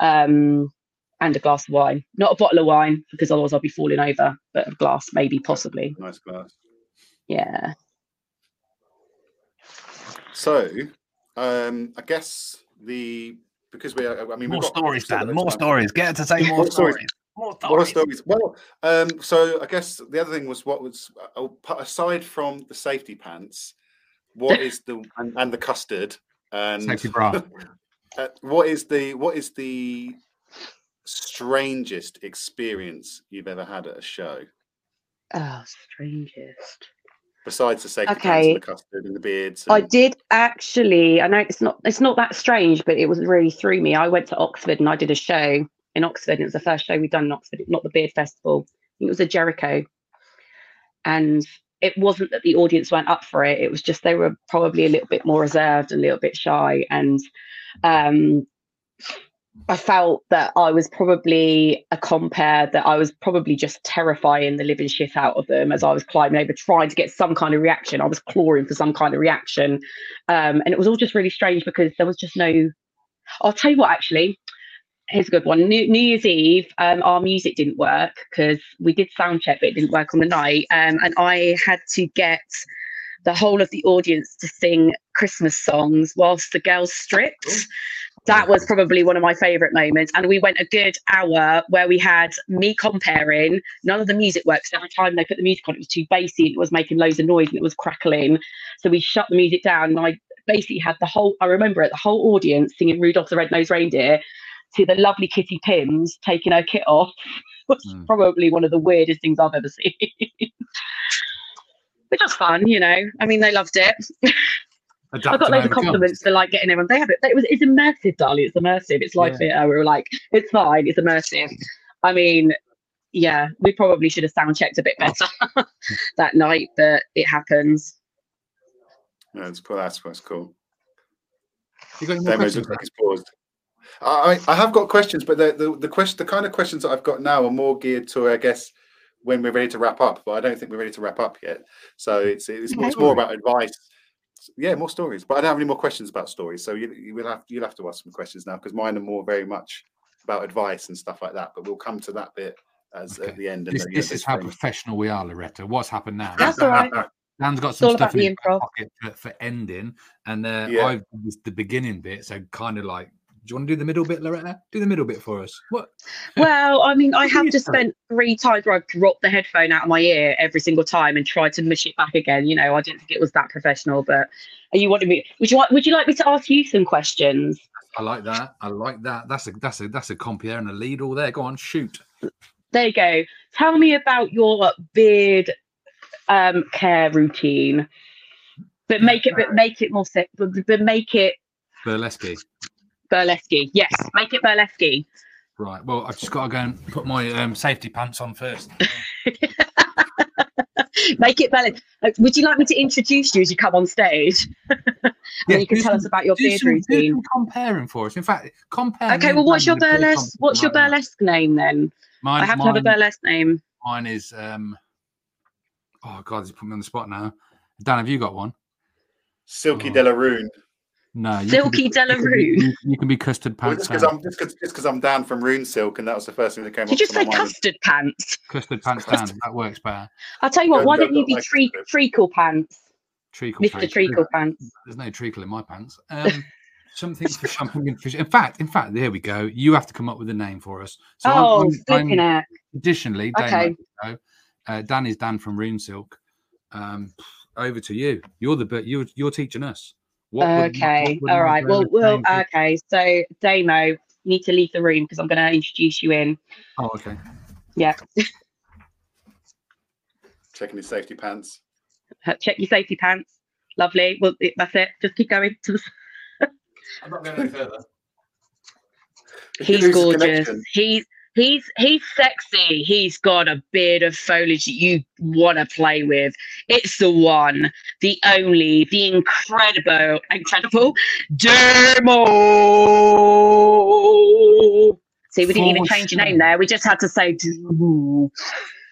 C: Um, and a glass of wine, not a bottle of wine, because otherwise I'll be falling over, but a glass, maybe, possibly.
A: Nice glass.
C: Yeah.
A: So, um, I guess the because we, are- I mean,
B: More
A: we've got
B: stories, Dan. More
A: time.
B: stories. Get to say more
A: More stories.
B: stories. More
A: What are
B: stories.
A: stories? Well, um, so I guess the other thing was what was uh, uh, aside from the safety pants, what is the and, and the custard and
B: Sexy bra.
A: uh, what is the what is the strangest experience you've ever had at a show
C: Oh, strangest.
A: Besides the pants
C: Okay.
A: the custard and the beards?
C: I did actually. I know it's not. It's not that strange, but it was really threw me. I went to Oxford and I did a show in Oxford. And it was the first show we'd done in Oxford, not the Beard Festival. It was a Jericho, and it wasn't that the audience weren't up for it. It was just they were probably a little bit more reserved, a little bit shy, and um, I felt that I was probably a compare that I was probably just terrifying the living shit out of them as I was climbing over, trying to get some kind of reaction. I was clawing for some kind of reaction. Um, and it was all just really strange because there was just no. I'll tell you what, actually, here's a good one. New, New Year's Eve, um, our music didn't work because we did sound check, but it didn't work on the night. Um, and I had to get the whole of the audience to sing Christmas songs whilst the girls stripped that was probably one of my favorite moments. And we went a good hour where we had me comparing. None of the music works. Every time they put the music on, it was too bassy. And it was making loads of noise and it was crackling. So we shut the music down. And I basically had the whole, I remember it, the whole audience singing Rudolph the Red-Nosed Reindeer to the lovely Kitty Pims taking her kit off. was mm. probably one of the weirdest things I've ever seen. Which was fun, you know. I mean, they loved it. I got loads of compliments for like getting everyone. They have it. It was it's immersive, darling. It's immersive. It's like yeah. theatre. We were like, it's fine. It's immersive. I mean, yeah, we probably should have sound checked a bit better that night, but it happens.
A: Yeah, that's cool. That's, that's cool. You got any more questions? Paused. I, I have got questions, but the, the the question the kind of questions that I've got now are more geared to I guess when we're ready to wrap up. But I don't think we're ready to wrap up yet. So it's it's, okay. it's more about advice yeah, more stories. But I don't have any more questions about stories. So you, you will have you'll have to ask some questions now because mine are more very much about advice and stuff like that. But we'll come to that bit as okay. at the end.
B: This, this is how professional we are, Loretta. What's happened now?
C: That's all right.
B: Dan's got some stuff in his pocket for, for, ending, and uh, yeah. I've the beginning bit. So kind of like do you want to do the middle bit, Loretta? Do the middle bit for us. What?
C: Well, I mean, I have just spent three times where I've dropped the headphone out of my ear every single time and tried to mush it back again. You know, I didn't think it was that professional, but are you wanting me? Would you? Would you like me to ask you some questions?
B: I like that. I like that. That's a that's a that's a compere and a lead all there. Go on, shoot.
C: There you go. Tell me about your beard um, care routine, but make it but make it more but, but make it
B: burlesque
C: burlesque. Yes, make it burlesque.
B: Right. Well, I've just got to go and put my um, safety pants on first.
C: make it burlesque. Uh, would you like me to introduce you as you come on stage? and yeah, you can tell some, us about your beard some, routine.
B: comparing for us. In fact, compare.
C: Okay. Well, what's your burlesque? What's your burlesque name then? Mine, I have mine, to have a burlesque name.
B: Mine is. um Oh God, he's put me on the spot now. Dan, have you got one?
A: Silky oh. Delaroon.
B: No,
C: Silky Delarue.
B: You, you, can be custard pants.
A: Well, just because I'm, I'm down from Rune Silk, and that was the first thing that came.
C: Did you just say custard pants?
B: Custard pants Dan. That works better.
C: I'll tell you what. Why don't you be tre- treacle pants?
B: Treacle,
C: Mr. Pants. Treacle pants.
B: There's no treacle in my pants. Um, something for champagne fish. In fact, in fact, there we go. You have to come up with a name for us.
C: So oh, I'm, I'm, I'm
B: additionally, okay. Dan, uh, Dan is Dan from Rune Silk. Um, over to you. You're the you're you're teaching us.
C: What okay, would, all right. Well, well, okay. So, Damo, need to leave the room because I'm going to introduce you in.
B: Oh, okay.
C: Yeah.
A: Checking his safety pants.
C: Check your safety pants. Lovely. Well, that's it. Just keep going to the.
B: I'm not going any further.
C: He's gorgeous. He's he's he's sexy. He's got a beard of foliage that you want to play with. It's the one, the only, the incredible, incredible Damo. See, we didn't even change your name there. We just had to say Damo.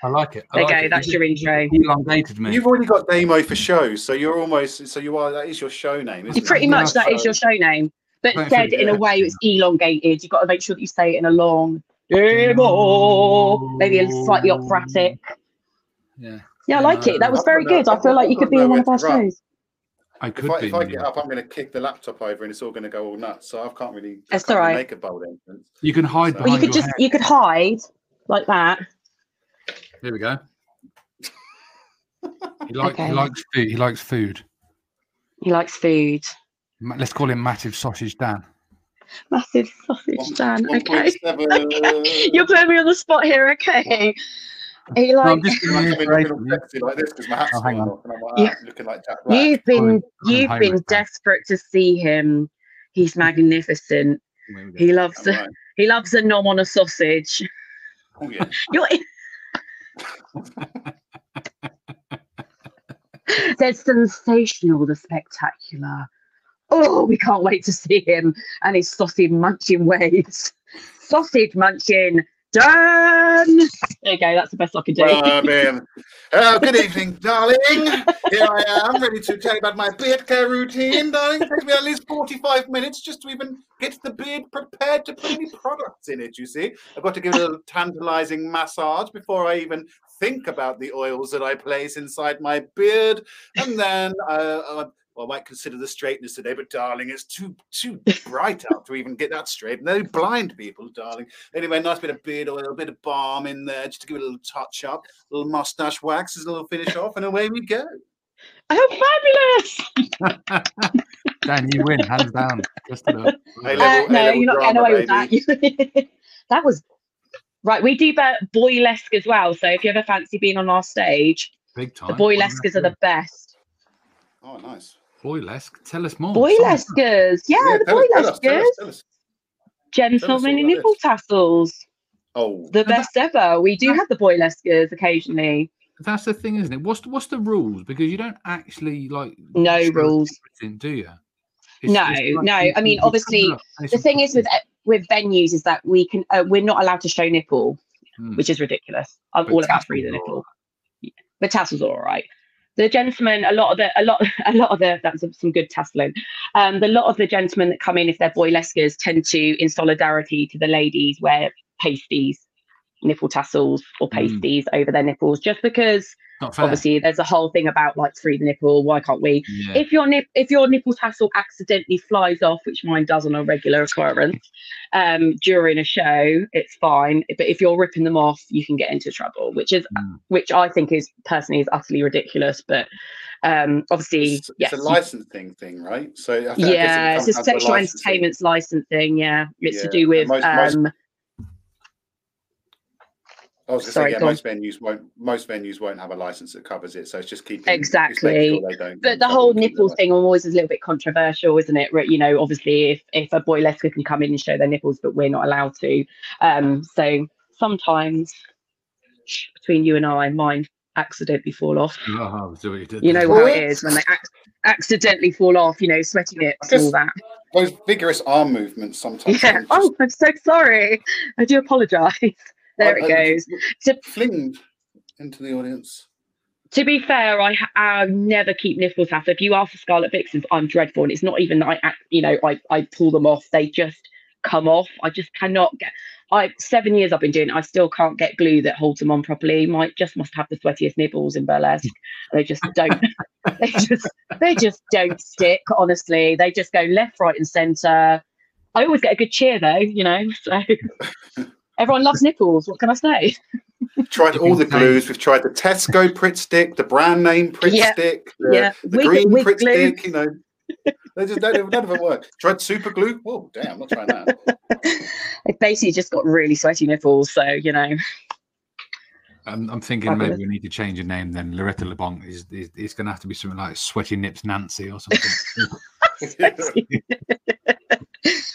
B: I like it.
C: I there
B: like
C: go.
B: It.
C: That's your intro.
B: Elongated me.
A: You've already got Damo for show, so you're almost so you are. That is your show name, isn't
C: Pretty
A: it?
C: much, that is your show name. But said in a way it's elongated. You've got to make sure that you say it in a long Damo. Maybe a slightly operatic.
B: Yeah.
C: Yeah, I like it. That was very good. I feel like you could be in one of our shows.
B: I could
A: if I,
B: be.
A: If I get up, I'm going to kick the laptop over, and it's all going to go all nuts. So I can't really.
C: That's all right.
A: Make a bold entrance.
B: You can hide.
C: So. Well, you could just you could hide like that.
B: Here we go. He, like, okay. he likes food. He likes food.
C: He likes food.
B: Let's call him Massive Sausage Dan.
C: Massive sausage Dan. Okay. okay. You're putting me on the spot here. Okay. He like, no,
A: like this because my hat's oh, hang on. Off and I'm like, ah, looking like Jack
C: Black. You've been you've been desperate to see him. He's magnificent. He loves a, he loves a nom on a sausage.
A: Oh yeah.
C: You're in... says sensational, the spectacular. Oh, we can't wait to see him and his sausage munching ways. Sausage munching. Done. There you go. That's the best I can do.
A: Well. Oh, good evening, darling. Here I am, ready to tell you about my beard care routine, darling. It takes me at least 45 minutes just to even get the beard prepared to put any products in it, you see. I've got to give it a little tantalizing massage before I even think about the oils that I place inside my beard. And then uh, uh, well, I might consider the straightness today, but darling, it's too too bright out to even get that straight. And they're blind people, darling. Anyway, nice bit of beard oil, a bit of balm in there just to give it a little touch up, a little mustache wax as a little finish off, and away we go.
C: Oh, fabulous!
B: Dan, you win, hands down. Just a little.
A: Hey,
C: Uh,
A: level-
C: no, you're not getting away with that. that was right. We do boylesque as well. So if you ever fancy being on our stage,
B: Big time.
C: the boylesques are the best.
A: Oh, nice.
B: Boylesque. Tell us more.
C: Boylesques, yeah, the
A: tell us, us, tell
C: boylesques.
A: us, tell us.
C: Gentlemen in
A: all about
C: nipple tassels,
A: Oh,
C: the best ever. We do have the boylesques occasionally.
B: That's the thing, isn't it? What's the, what's the rules? Because you don't actually like
C: No rules.
B: everything, do you?
C: No, no, I mean, obviously, The thing is with with venues is that we can uh, we're not allowed to show nipple,
B: Hmm.
C: which is ridiculous. I'm
B: But
C: all about free the
B: are
C: nipple. Yeah, But tassels are all right. The gentlemen, a lot of the, a lot, a lot of the, that's some good tasseling. Um, the lot of the gentlemen that come in, if they're boylesques, tend to, in solidarity to the ladies, wear pasties, nipple tassels or
B: Mm.
C: pasties over their nipples, just because obviously there's a whole thing about like free the nipple. Why can't we?
B: yeah.
C: if your nip if your nipple tassel accidentally flies off, which mine does on a regular occurrence, um, during a show, it's fine. But if you're ripping them off, you can get into trouble, which is
B: Mm.
C: which I think is personally is utterly ridiculous. But um, obviously,
A: it's,
C: yes,
A: it's a
C: you-
A: licensing thing, right? So I th- I it
C: yeah, it's a sexual
A: licensing.
C: entertainment's licensing. Yeah, it's to do with
A: most- most-
C: um,
A: I was going to
C: Sorry,
A: say, yeah,
C: go on.
A: most venues won't. Most venues won't have a license that covers it, so it's just keeping
C: Exactly.
A: making sure they don't
C: but the whole
A: and
C: nipple thing always is a little bit controversial, isn't it? You know, obviously, if if a boylesque can come in and show their nipples, but we're not allowed to. Um, so sometimes between you and I, mine accidentally fall off.
B: Oh, so you did
C: You know
B: that.
C: how
A: What?
C: it is when they ac- accidentally fall off. You know, sweaty nips and all that.
A: Those vigorous arm movements sometimes.
C: Yeah.
A: just-
C: Oh, I'm so sorry. I do apologise. There
A: I-
C: it goes. To-
A: Flinged into the audience.
C: to be fair, I, I never keep nipple tassels. If you ask for Scarlet Vixens, I'm dreadful, and it's not even that I, act, you know, I, I pull them off. They just come off. I just cannot get. I seven years I've been doing. it, I still can't get glue that holds them on properly. Might just must have the sweatiest nipples in burlesque. They just don't. they just they just don't stick. Honestly, they just go left, right, and centre. I always get a good cheer though. You know, so everyone loves nipples. What can I say?
A: Tried all the glues. We've tried the Tesco Pritt Stick, the brand name Pritt
C: Yeah,
A: Stick, the,
C: yeah,
A: the
C: wig-
A: green
C: wig
A: Pritt
C: glue.
A: Stick. You know, they just none of none of them work. Tried super glue. Oh damn, not trying that.
C: They've basically just got really sweaty nipples. So you know.
B: I'm, I'm thinking
C: Fabulous.
B: maybe we need to change your name then. Loretta LeBonke is, is it's going to have to be something like Sweaty Nips Nancy or something.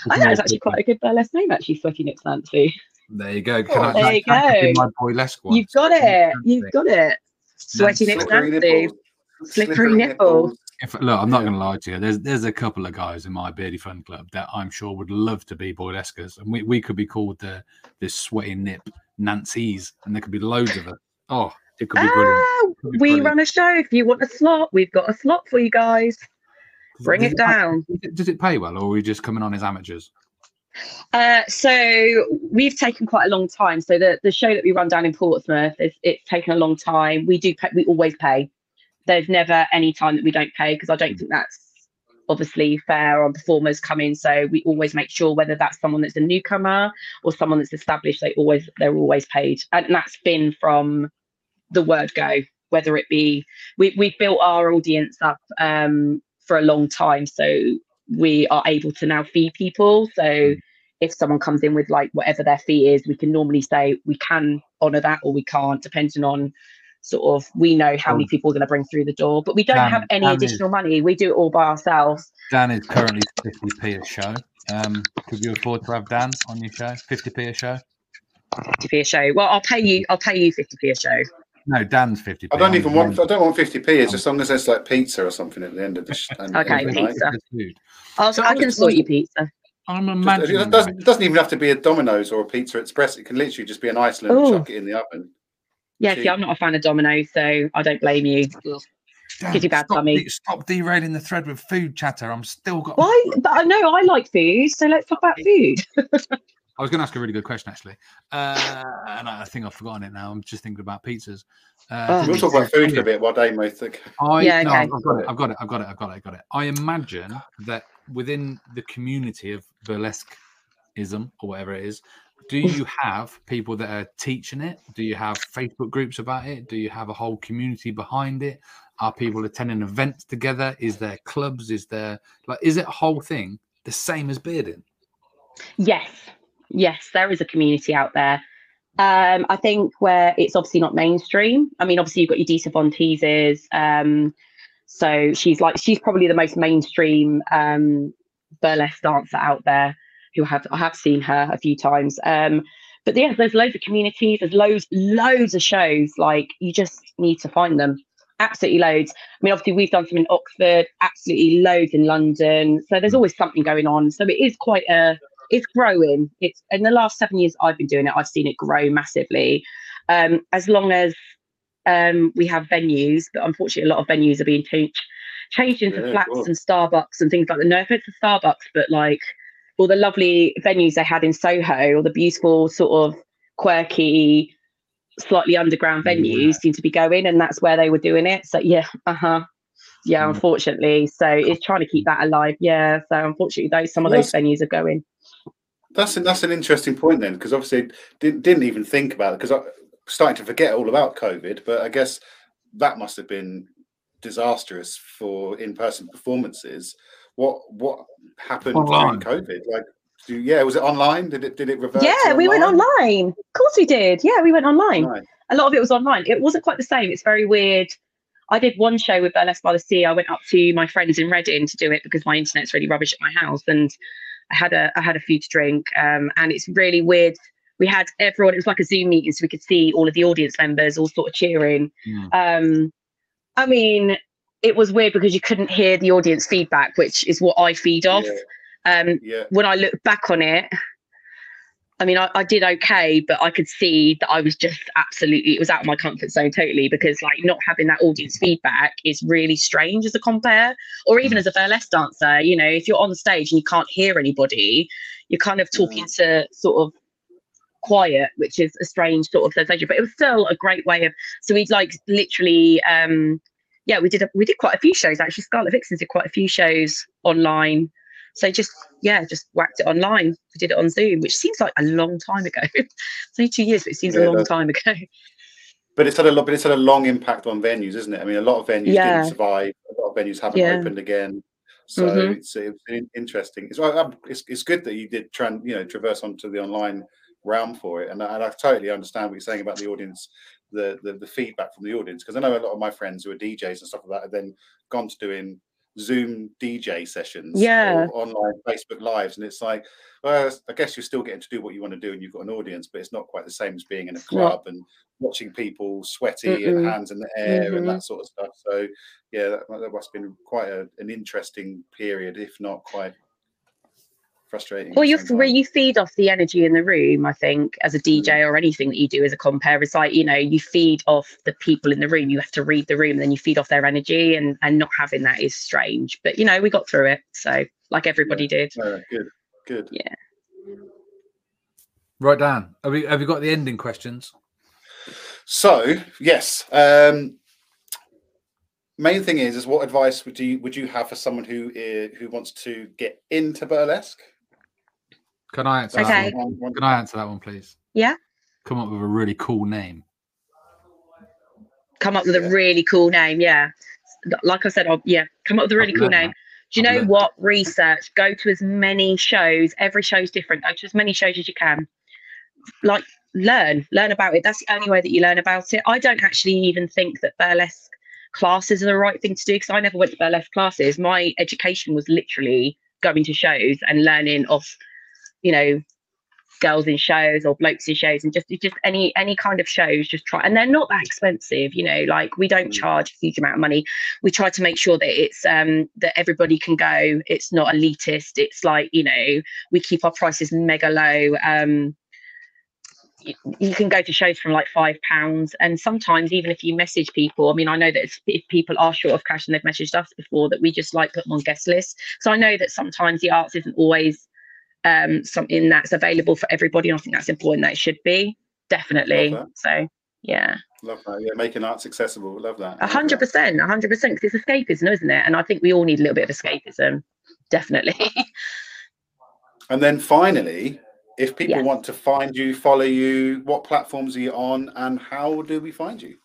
C: I know it's actually quite a good burlesque name, actually, Sweaty Nips Nancy.
B: There you go. Can
A: Oh,
B: I,
C: there
B: can I
C: you
B: tag
C: go.
B: my boylesque one?
C: You've got it. You've got it. Sweaty Nips
A: Slippery
C: Nancy. Slippery nipples.
B: If, look, I'm not going to lie to you. There's there's a couple of guys in my beardy fun club that I'm sure would love to be boylesquers, and we, we could be called the this sweaty nip Nancy's, and there could be loads of it. Oh, it could be brilliant.
C: Ah,
B: Could be
C: we
B: brilliant.
C: run a show. If you want a slot, we've got a slot for you guys. Bring
B: Does
C: it
B: pay-
C: down.
B: Does it pay well, or are we just coming on as amateurs?
C: Uh, so we've taken quite a long time. So the, the show that we run down in Portsmouth, it's, it's taken a long time. We do pay, we always pay. There's never any time that we don't pay because I don't think that's obviously fair on performers coming. So we always make sure whether that's someone that's a newcomer or someone that's established, they always they're always paid. And that's been from the word go, whether it be we we've built our audience up um, for a long time. So we are able to now feed people. So if someone comes in with like whatever their fee is, we can normally say we can honour that or we can't, depending on sort of we know how many people we're going to bring through the door. But we don't
B: Dan-
C: have any
B: Dan is-
C: additional money. We do it all by ourselves.
B: Dan is currently 50p a show. Um, could you afford to have Dan on your show? 50p a show?
C: 50p a show. Well, I'll pay you. I'll pay you 50p a show.
B: No, Dan's fifty.
A: I don't even want. I don't want fifty p. It's as long as there's like pizza or something at the end of the. Sh-
C: Okay,
A: and the
C: pizza.
B: Food.
C: I'll,
B: So
C: I
B: I
C: can
B: was-
C: sort you pizza.
B: I'm
A: Just-
B: imagining.
A: it doesn't, it doesn't even have to be a Domino's or a Pizza Express. It can literally just be an Iceland and
C: Ooh.
A: chuck it in the oven.
C: Yeah, see. I'm not a fan of Domino's, so I don't blame you.
B: Dan,
C: gives you bad
B: stop,
C: tummy.
B: stop derailing the thread with food chatter. I'm still got.
C: Why? But I know I like food, so let's talk about food.
B: I was going to ask a really good question actually, uh, and I I think I've forgotten it now. I'm just thinking about pizzas. Uh,
C: Oh.
A: We'll talk about food for a bit while may think.
B: I,
C: Yeah,
B: no,
C: okay.
B: I've got it. I've got it. I've got it. I've got it. I've got it. I've got it. I imagine that within the community of burlesqueism or whatever it is, do you have people that are teaching it? Do you have Facebook groups about it? Do you have a whole community behind it? Are people attending events together? Is there clubs? Is there like is it a whole thing the same as bearding?
C: Yes, yes, there is a community out there. Um, I think where it's obviously not mainstream. I mean, obviously you've got your Dita Von Teases. Um, so she's like she's probably the most mainstream um, burlesque dancer out there. Who have I have seen her a few times. Um, but yeah, there's loads of communities. There's loads, loads of shows. Like you just need to find them. Absolutely loads. I mean, obviously we've done some in Oxford. Absolutely loads in London. So there's always something going on. So it is quite a it's growing. It's in the last seven years I've been doing it, I've seen it grow massively. Um, as long as um, we have venues, but unfortunately, a lot of venues are being changed changed into
A: Yeah,
C: flats
A: cool.
C: and Starbucks and things like that. No offense to Starbucks, but like all the lovely venues they had in Soho, or the beautiful sort of quirky, slightly underground venues seem to be going, and that's where they were doing it. So yeah, uh huh. Yeah,
B: Mm.
C: unfortunately. So it's trying to keep that alive. Yeah. So unfortunately, those some of those venues are going.
A: That's an, that's an interesting point then, because obviously didn't, didn't even think about it because I'm starting to forget all about COVID. But I guess that must have been disastrous for in-person performances. What what happened
B: Online.
A: during COVID? Like, do, yeah, was it online? Did it did it revert?
C: Yeah, we went online. Of course we did. Yeah, we went online.
A: Right.
C: A lot of it was online. It wasn't quite the same. It's very weird. I did one show with Burlesque by the Sea. I went up to my friends in Reading to do it because my internet's really rubbish at my house, and I had a I had a few to drink. Um, and it's really weird. We had everyone. It was like a Zoom meeting, so we could see all of the audience members all sort of cheering.
B: Mm.
C: Um, I mean, it was weird because you couldn't hear the audience feedback, which is what I feed off. Um,
A: Yeah,
C: when I look back on it, I mean, I, I did okay, but I could see that I was just absolutely, it was out of my comfort zone totally because, like, not having that audience feedback is really strange as a compere, or even as a burlesque dancer. You know, if you're on stage and you can't hear anybody, you're kind of talking to sort of quiet, which is a strange sort of sensation, but it was still a great way of. So we'd like literally, um, yeah, we did a, we did quite a few shows actually. Scarlet Vixens did quite a few shows online. So just yeah, just whacked it online. We did it on Zoom, which seems like a long time ago. it's only two years, but it seems
A: Yeah,
C: a long time ago.
A: but it's had a lot. But it's had a long impact on venues, isn't it? I mean, a lot of venues
C: Yeah.
A: didn't survive. A lot of venues haven't
C: Yeah.
A: opened again. So
C: Mhm.
A: it's, it's in- interesting. It's, um, it's it's good that you did try and you know traverse onto the online realm for it, and I, and I totally understand what you're saying about the audience, the the, the feedback from the audience, because I know a lot of my friends who are DJs and stuff like that have then gone to doing Zoom DJ sessions,
C: Yeah.
A: or online Facebook lives, and it's like, well, I guess you're still getting to do what you want to do, and you've got an audience, but it's not quite the same as being in a club and watching people sweaty and
C: Mm-mm.
A: hands in the air
C: Mhm.
A: and that sort of stuff. So yeah, that, that must have been quite a, an interesting period, if not quite frustrating.
C: Well, you
A: the same
C: you feed off the energy in the room. I think as a DJ or anything that you do as a compere, it's like you know you feed off the people in the room. You have to read the room, and then you feed off their energy, and and not having that is strange. But you know we got through it, so like everybody did.
A: Oh, good, good.
C: Yeah.
B: Right, Dan. Have we have you got the ending questions?
A: So yes, um, main thing is, is what advice would you would you have for someone who uh, who wants to get into burlesque?
B: Can I answer
C: Okay.
B: that one?
A: One- one-
B: Can I answer that one, please?
C: Yeah.
B: Come up with a really cool name.
C: Come up with
A: Yeah.
C: a really cool name. Yeah, like I said, I'll, yeah, come up with a really
B: I've
C: cool name.
B: that.
C: Do you
B: I've
C: know
B: learned
C: what? Research. Go to as many shows. Every show's different. Go to as many shows as you can. Like learn, learn about it. That's the only way that you learn about it. I don't actually even think that burlesque classes are the right thing to do because I never went to burlesque classes. My education was literally going to shows and learning off, you know, girls in shows or blokes in shows and just just any any kind of shows just try and they're not that expensive you know like we don't
A: Mm.
C: charge a huge amount of money. We try to make sure that it's um that everybody can go. It's not elitist. It's like you know we keep our prices mega low. Um you can go to shows from like five pounds and sometimes even if you message people i mean i know that if, if people are short of cash and they've messaged us before that we just like put them on guest lists. So i know that sometimes the arts isn't always um something that's available for everybody and i think that's important that it should be definitely so yeah
A: Love that. Yeah, making arts accessible. Love that.
C: a hundred percent a hundred percent because it's escapism isn't it and i think we all need a little bit of escapism definitely
A: And then finally, if people
C: Yes.
A: want to find you, follow you, what platforms are you on, and how do we find you?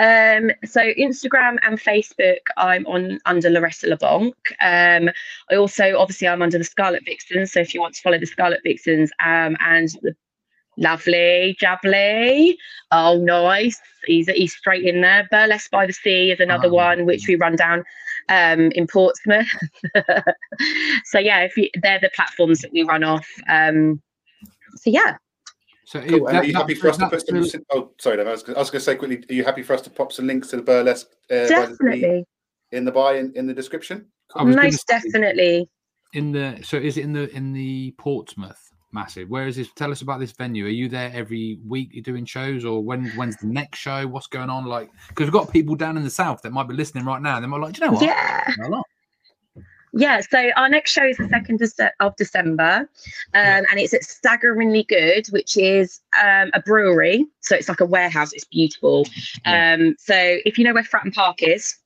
C: Um, so Instagram and Facebook, I'm on under Loretta LeBonke. Um, I also obviously I'm under the Scarlet Vixens. So if you want to follow the Scarlet Vixens, um, and the lovely Jably, oh nice, he's he's straight in there. Burlesque by the Sea is another
B: Oh.
C: one which we run down um, in Portsmouth. so yeah, if you, they're the platforms that we run off. Um, so yeah,
B: So
A: Cool. And
B: that-
A: are you happy
B: that-
A: for us to put some? Oh, sorry, Dave, I was, I was going to say quickly. Are you happy for us to pop some links to the burlesque uh, by the sea
C: definitely,
A: in the buy in, in the description?
B: I was gonna
C: most definitely.
B: in the so is it in the in the Portsmouth massive? Where is this? Tell us about this venue. Are you there every week? You're doing shows, or when when's the next show? What's going on? Like, because we've got people down in the south that might be listening right now. They might like, "Do you know what?
C: Yeah.
B: I
C: Yeah, so our next show is the second of December, um, and it's at Staggeringly Good, which is um, a brewery. So it's like a warehouse. It's beautiful. Um, so if you know where Fratton Park is,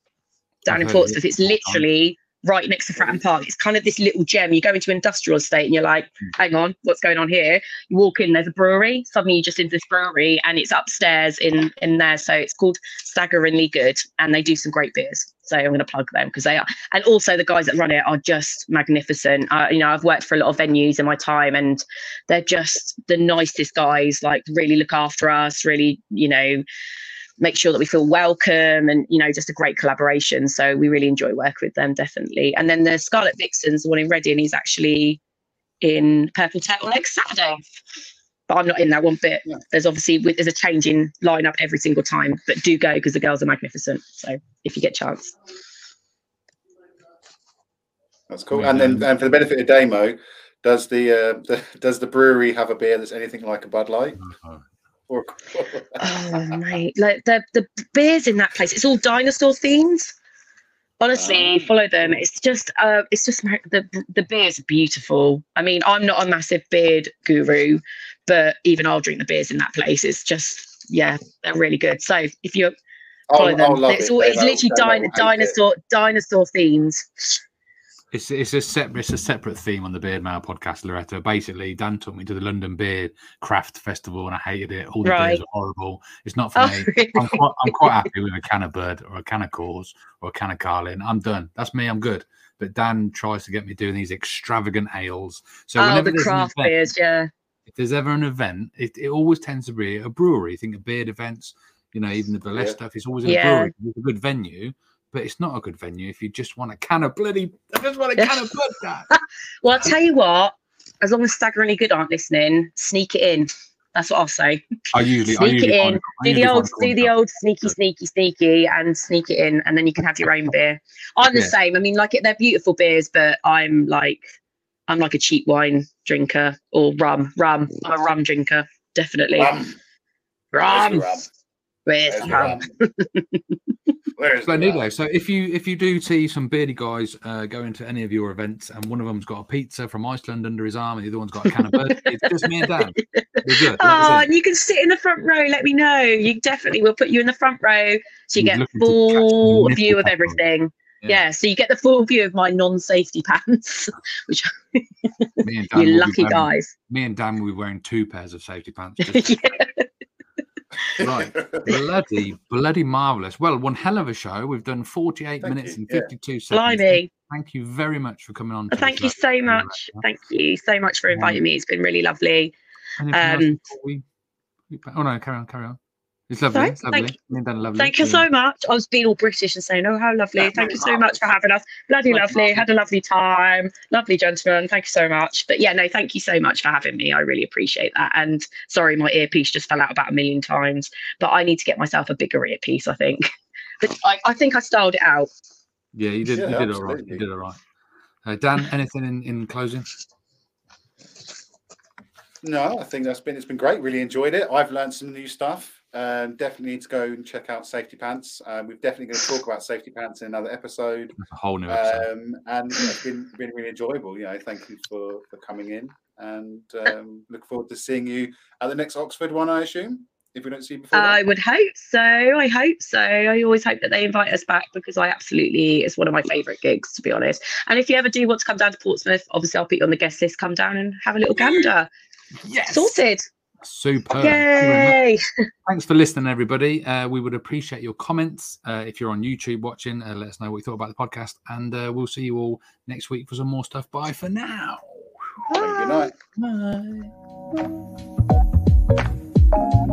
C: down
B: I've
C: in Portsmouth,
B: it.
C: it's literally right next to Fratton Park. It's kind of this little gem. You go into industrial estate and you're like, hang on, what's going on here? You walk in, there's a brewery. Suddenly you're just into this brewery and it's upstairs in in there. So it's called Staggeringly Good, and they do some great beers. So I'm going to plug them because they are, and also the guys that run it are just magnificent. Uh, you know, I've worked for a lot of venues in my time, and they're just the nicest guys. Like really look after us, really, you know, make sure that we feel welcome, and you know, just a great collaboration. So we really enjoy working with them, definitely. And then the Scarlet Vixens, the one in Reading, is actually in Purple Turtle next Saturday. But I'm not in that one bit.
A: Yeah.
C: There's obviously there's a change in lineup every single time, but do go because the girls are magnificent. So if you get a chance.
A: That's cool. And then, and for the benefit of Damo, does the, uh, the does the brewery have a beer that's anything like a Bud Light? Or
C: Oh mate, like the the beers in that place, it's all dinosaur themes. Honestly,
A: Ah.
C: follow them. It's just uh it's just the the beers are beautiful. I mean, I'm not a massive beard guru, but even I'll drink the beers in that place. It's just yeah, they're really good. So if you follow
A: I'll,
C: them,
A: I'll love
C: it's
A: it.
C: all it's literally din-
A: will it.
C: dinosaur dinosaur themes.
B: It's it's a separate it's a separate theme on the Beard Mail podcast, Loretta. Basically, Dan took me to the London Beard Craft Festival and I hated it. All the beers
C: Right.
B: are horrible. It's not for
C: Oh,
B: me.
C: really?
B: I'm quite, I'm quite happy with a can of Bird or a can of Coors or a can of Carling. I'm done. That's me. I'm good. But Dan tries to get me doing these extravagant ales. So
C: oh,
B: whenever
C: the craft
B: event,
C: beers, yeah.
B: if there's ever an event, it, it always tends to be a brewery. Think of beard events, you know, even the burlesque
A: Yeah.
B: stuff. It's always in
C: Yeah.
B: a brewery. It's a good venue, but it's not a good venue if you just want a can of bloody. I just want a can of blood. Dan.
C: Well, I'll tell you what, as long as Staggeringly Good aren't listening, sneak it in. That's what I'll say.
B: I usually, I
C: Sneak it in, do the old
B: corn
C: do the old sneaky sneaky sneaky and sneak it in and then you can have your own beer i'm the
B: Yeah.
C: same i mean like they're beautiful beers but i'm like i'm like a cheap wine drinker or rum rum i'm a rum drinker definitely
A: Rum.
C: rum,
A: Where's the rum?
C: Where's
A: Where's
C: the
A: the
C: rum?
A: rum? Where's
B: So
A: the
B: so if you if you do see some beardy guys uh, going to any of your events and one of them's got a pizza from Iceland under his arm and the other one's got a can of bird, it's just me and Dan. Good.
C: Oh, and you can sit in the front row. Let me know. You definitely will put you in the front row, so you
B: He's
C: get
B: looking to catch
C: full view of
B: nipple
C: everything.
B: Yeah.
C: Yeah. so you get the full view of my non-safety pants, which
B: Me and Dan
C: you
B: will
C: lucky
B: wearing-
C: guys.
B: Me and Dan will be wearing two pairs of safety pants. Just
C: yeah.
B: Right. bloody, bloody marvelous. Well, one hell of a show. We've done 48
A: Thank
B: minutes
A: you,
B: and
A: yeah.
B: 52 seconds.
C: Blimey.
B: Thank you very much for coming on.
C: Thank you so much.
B: Loretta.
C: Thank you so much for inviting me. It's been really lovely.
B: Anything else
C: Um,
B: we- we- Oh no, carry on, carry on. It's lovely.
C: Sorry?
B: It's lovely.
C: Thank-
B: You've done lovely.
C: Thank you so much. I was being all British and saying, "Oh, how lovely! Thank you so much for having us. Bloody lovely. Had a lovely time. Lovely gentleman. Thank you so much." But yeah, no, thank you so much for having me. I really appreciate that. And sorry, my earpiece just fell out about a million times. But I need to get myself a bigger earpiece. I think. But I, I think I styled it out.
B: Yeah, you did.
A: Yeah,
B: you did all right. You did all right. Uh, Dan, anything in, in closing?
A: No, I think that's been it's been great. Really enjoyed it. I've learned some new stuff. Um, definitely need to go and check out Safety Pants. Um, we're definitely going to talk about Safety Pants in another episode.
B: That's a whole new episode.
A: Um, and it's been been really enjoyable. You know, thank you for for coming in, and um, look forward to seeing you at the next Oxford one. I assume if we don't see you before.
C: I
A: that.
C: would hope so. I hope so. I always hope that they invite us back because I absolutely it's one of my favourite gigs to be honest. And if you ever do want to come down to Portsmouth, obviously I'll put you on the guest list. Come down and have a little gander.
B: yes.
C: Sorted.
B: Super. Thank you very much.
C: Yay!
B: Thanks for listening, everybody. Uh, we would appreciate your comments. Uh, if you're on YouTube watching, uh, let us know what you thought about the podcast. And uh, we'll see you all next week for some more stuff. Bye for now.
A: Good night.
B: Bye.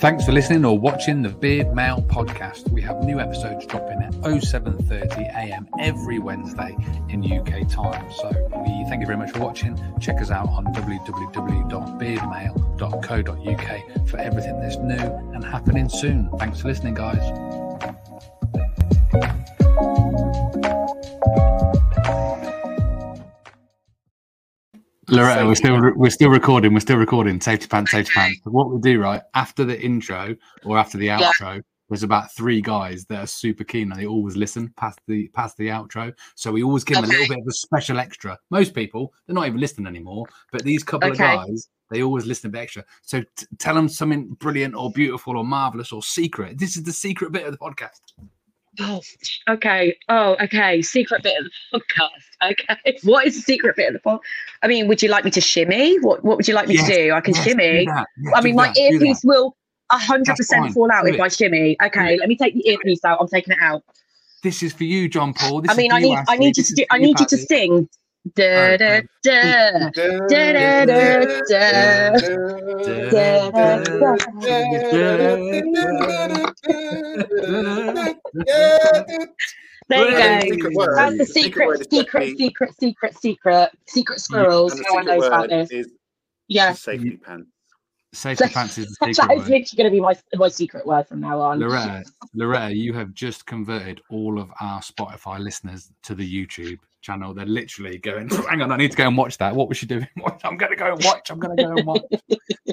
B: Thanks for listening or watching the Beard Mail podcast. We have new episodes dropping at 07:30 a.m. every Wednesday in UK time. So we thank you very much for watching. Check us out on www.beardmail.co.uk for everything that's new and happening soon. Thanks for listening, guys. Loretta, we're still we're still recording. We're still recording. Safety pants, safety pants. So what we do right after the intro or after the
C: Yeah.
B: outro, there's about three guys that are super keen and they always listen past the past the outro. So we always give them a little bit of a special extra. Most people they're not even listening anymore, but these couple
C: Okay.
B: of guys they always listen a bit extra. So t- tell them something brilliant or beautiful or marvelous or secret. This is the secret bit of the podcast.
C: Oh, okay. Oh, okay. Secret bit of the podcast. Okay. What is the secret bit of the pod? I mean, would you like me to shimmy? What What would you like me
B: Yes,
C: to do? I can
B: Yes,
C: shimmy.
B: Yeah,
C: I mean, my
B: that,
C: earpiece will
B: 100%
C: fall out
B: Do
C: if
B: it.
C: I shimmy. Okay, let me take the earpiece out. I'm taking it out.
B: This is for you, John Paul. This
C: I mean, I need I need you to do. I need you to sing. Da da da. Da, da, da, da. There you
B: Well,
C: go. That's the
A: Secret
C: secret, secret, secret, secret, secret, secret squirrels. No one knows about this. Yeah,
A: safety pants.
B: Safety pants is the secret
C: is
B: word.
C: literally going to be my my secret word from now on.
B: Loretta, Loretta, you have just converted all of our Spotify listeners to the YouTube channel. They're literally going, hang on, I need to go and watch that. What was she doing? I'm going to go and watch. I'm going to go and watch.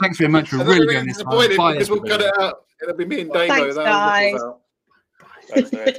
B: Thanks very much for
A: And
B: really
A: then
B: going
A: we're
B: this far.
A: disappointed because we'll cut it out. It'll be me and Damo.
C: Thanks,
A: that'll rip us
C: guys.
A: Thanks, Loretta.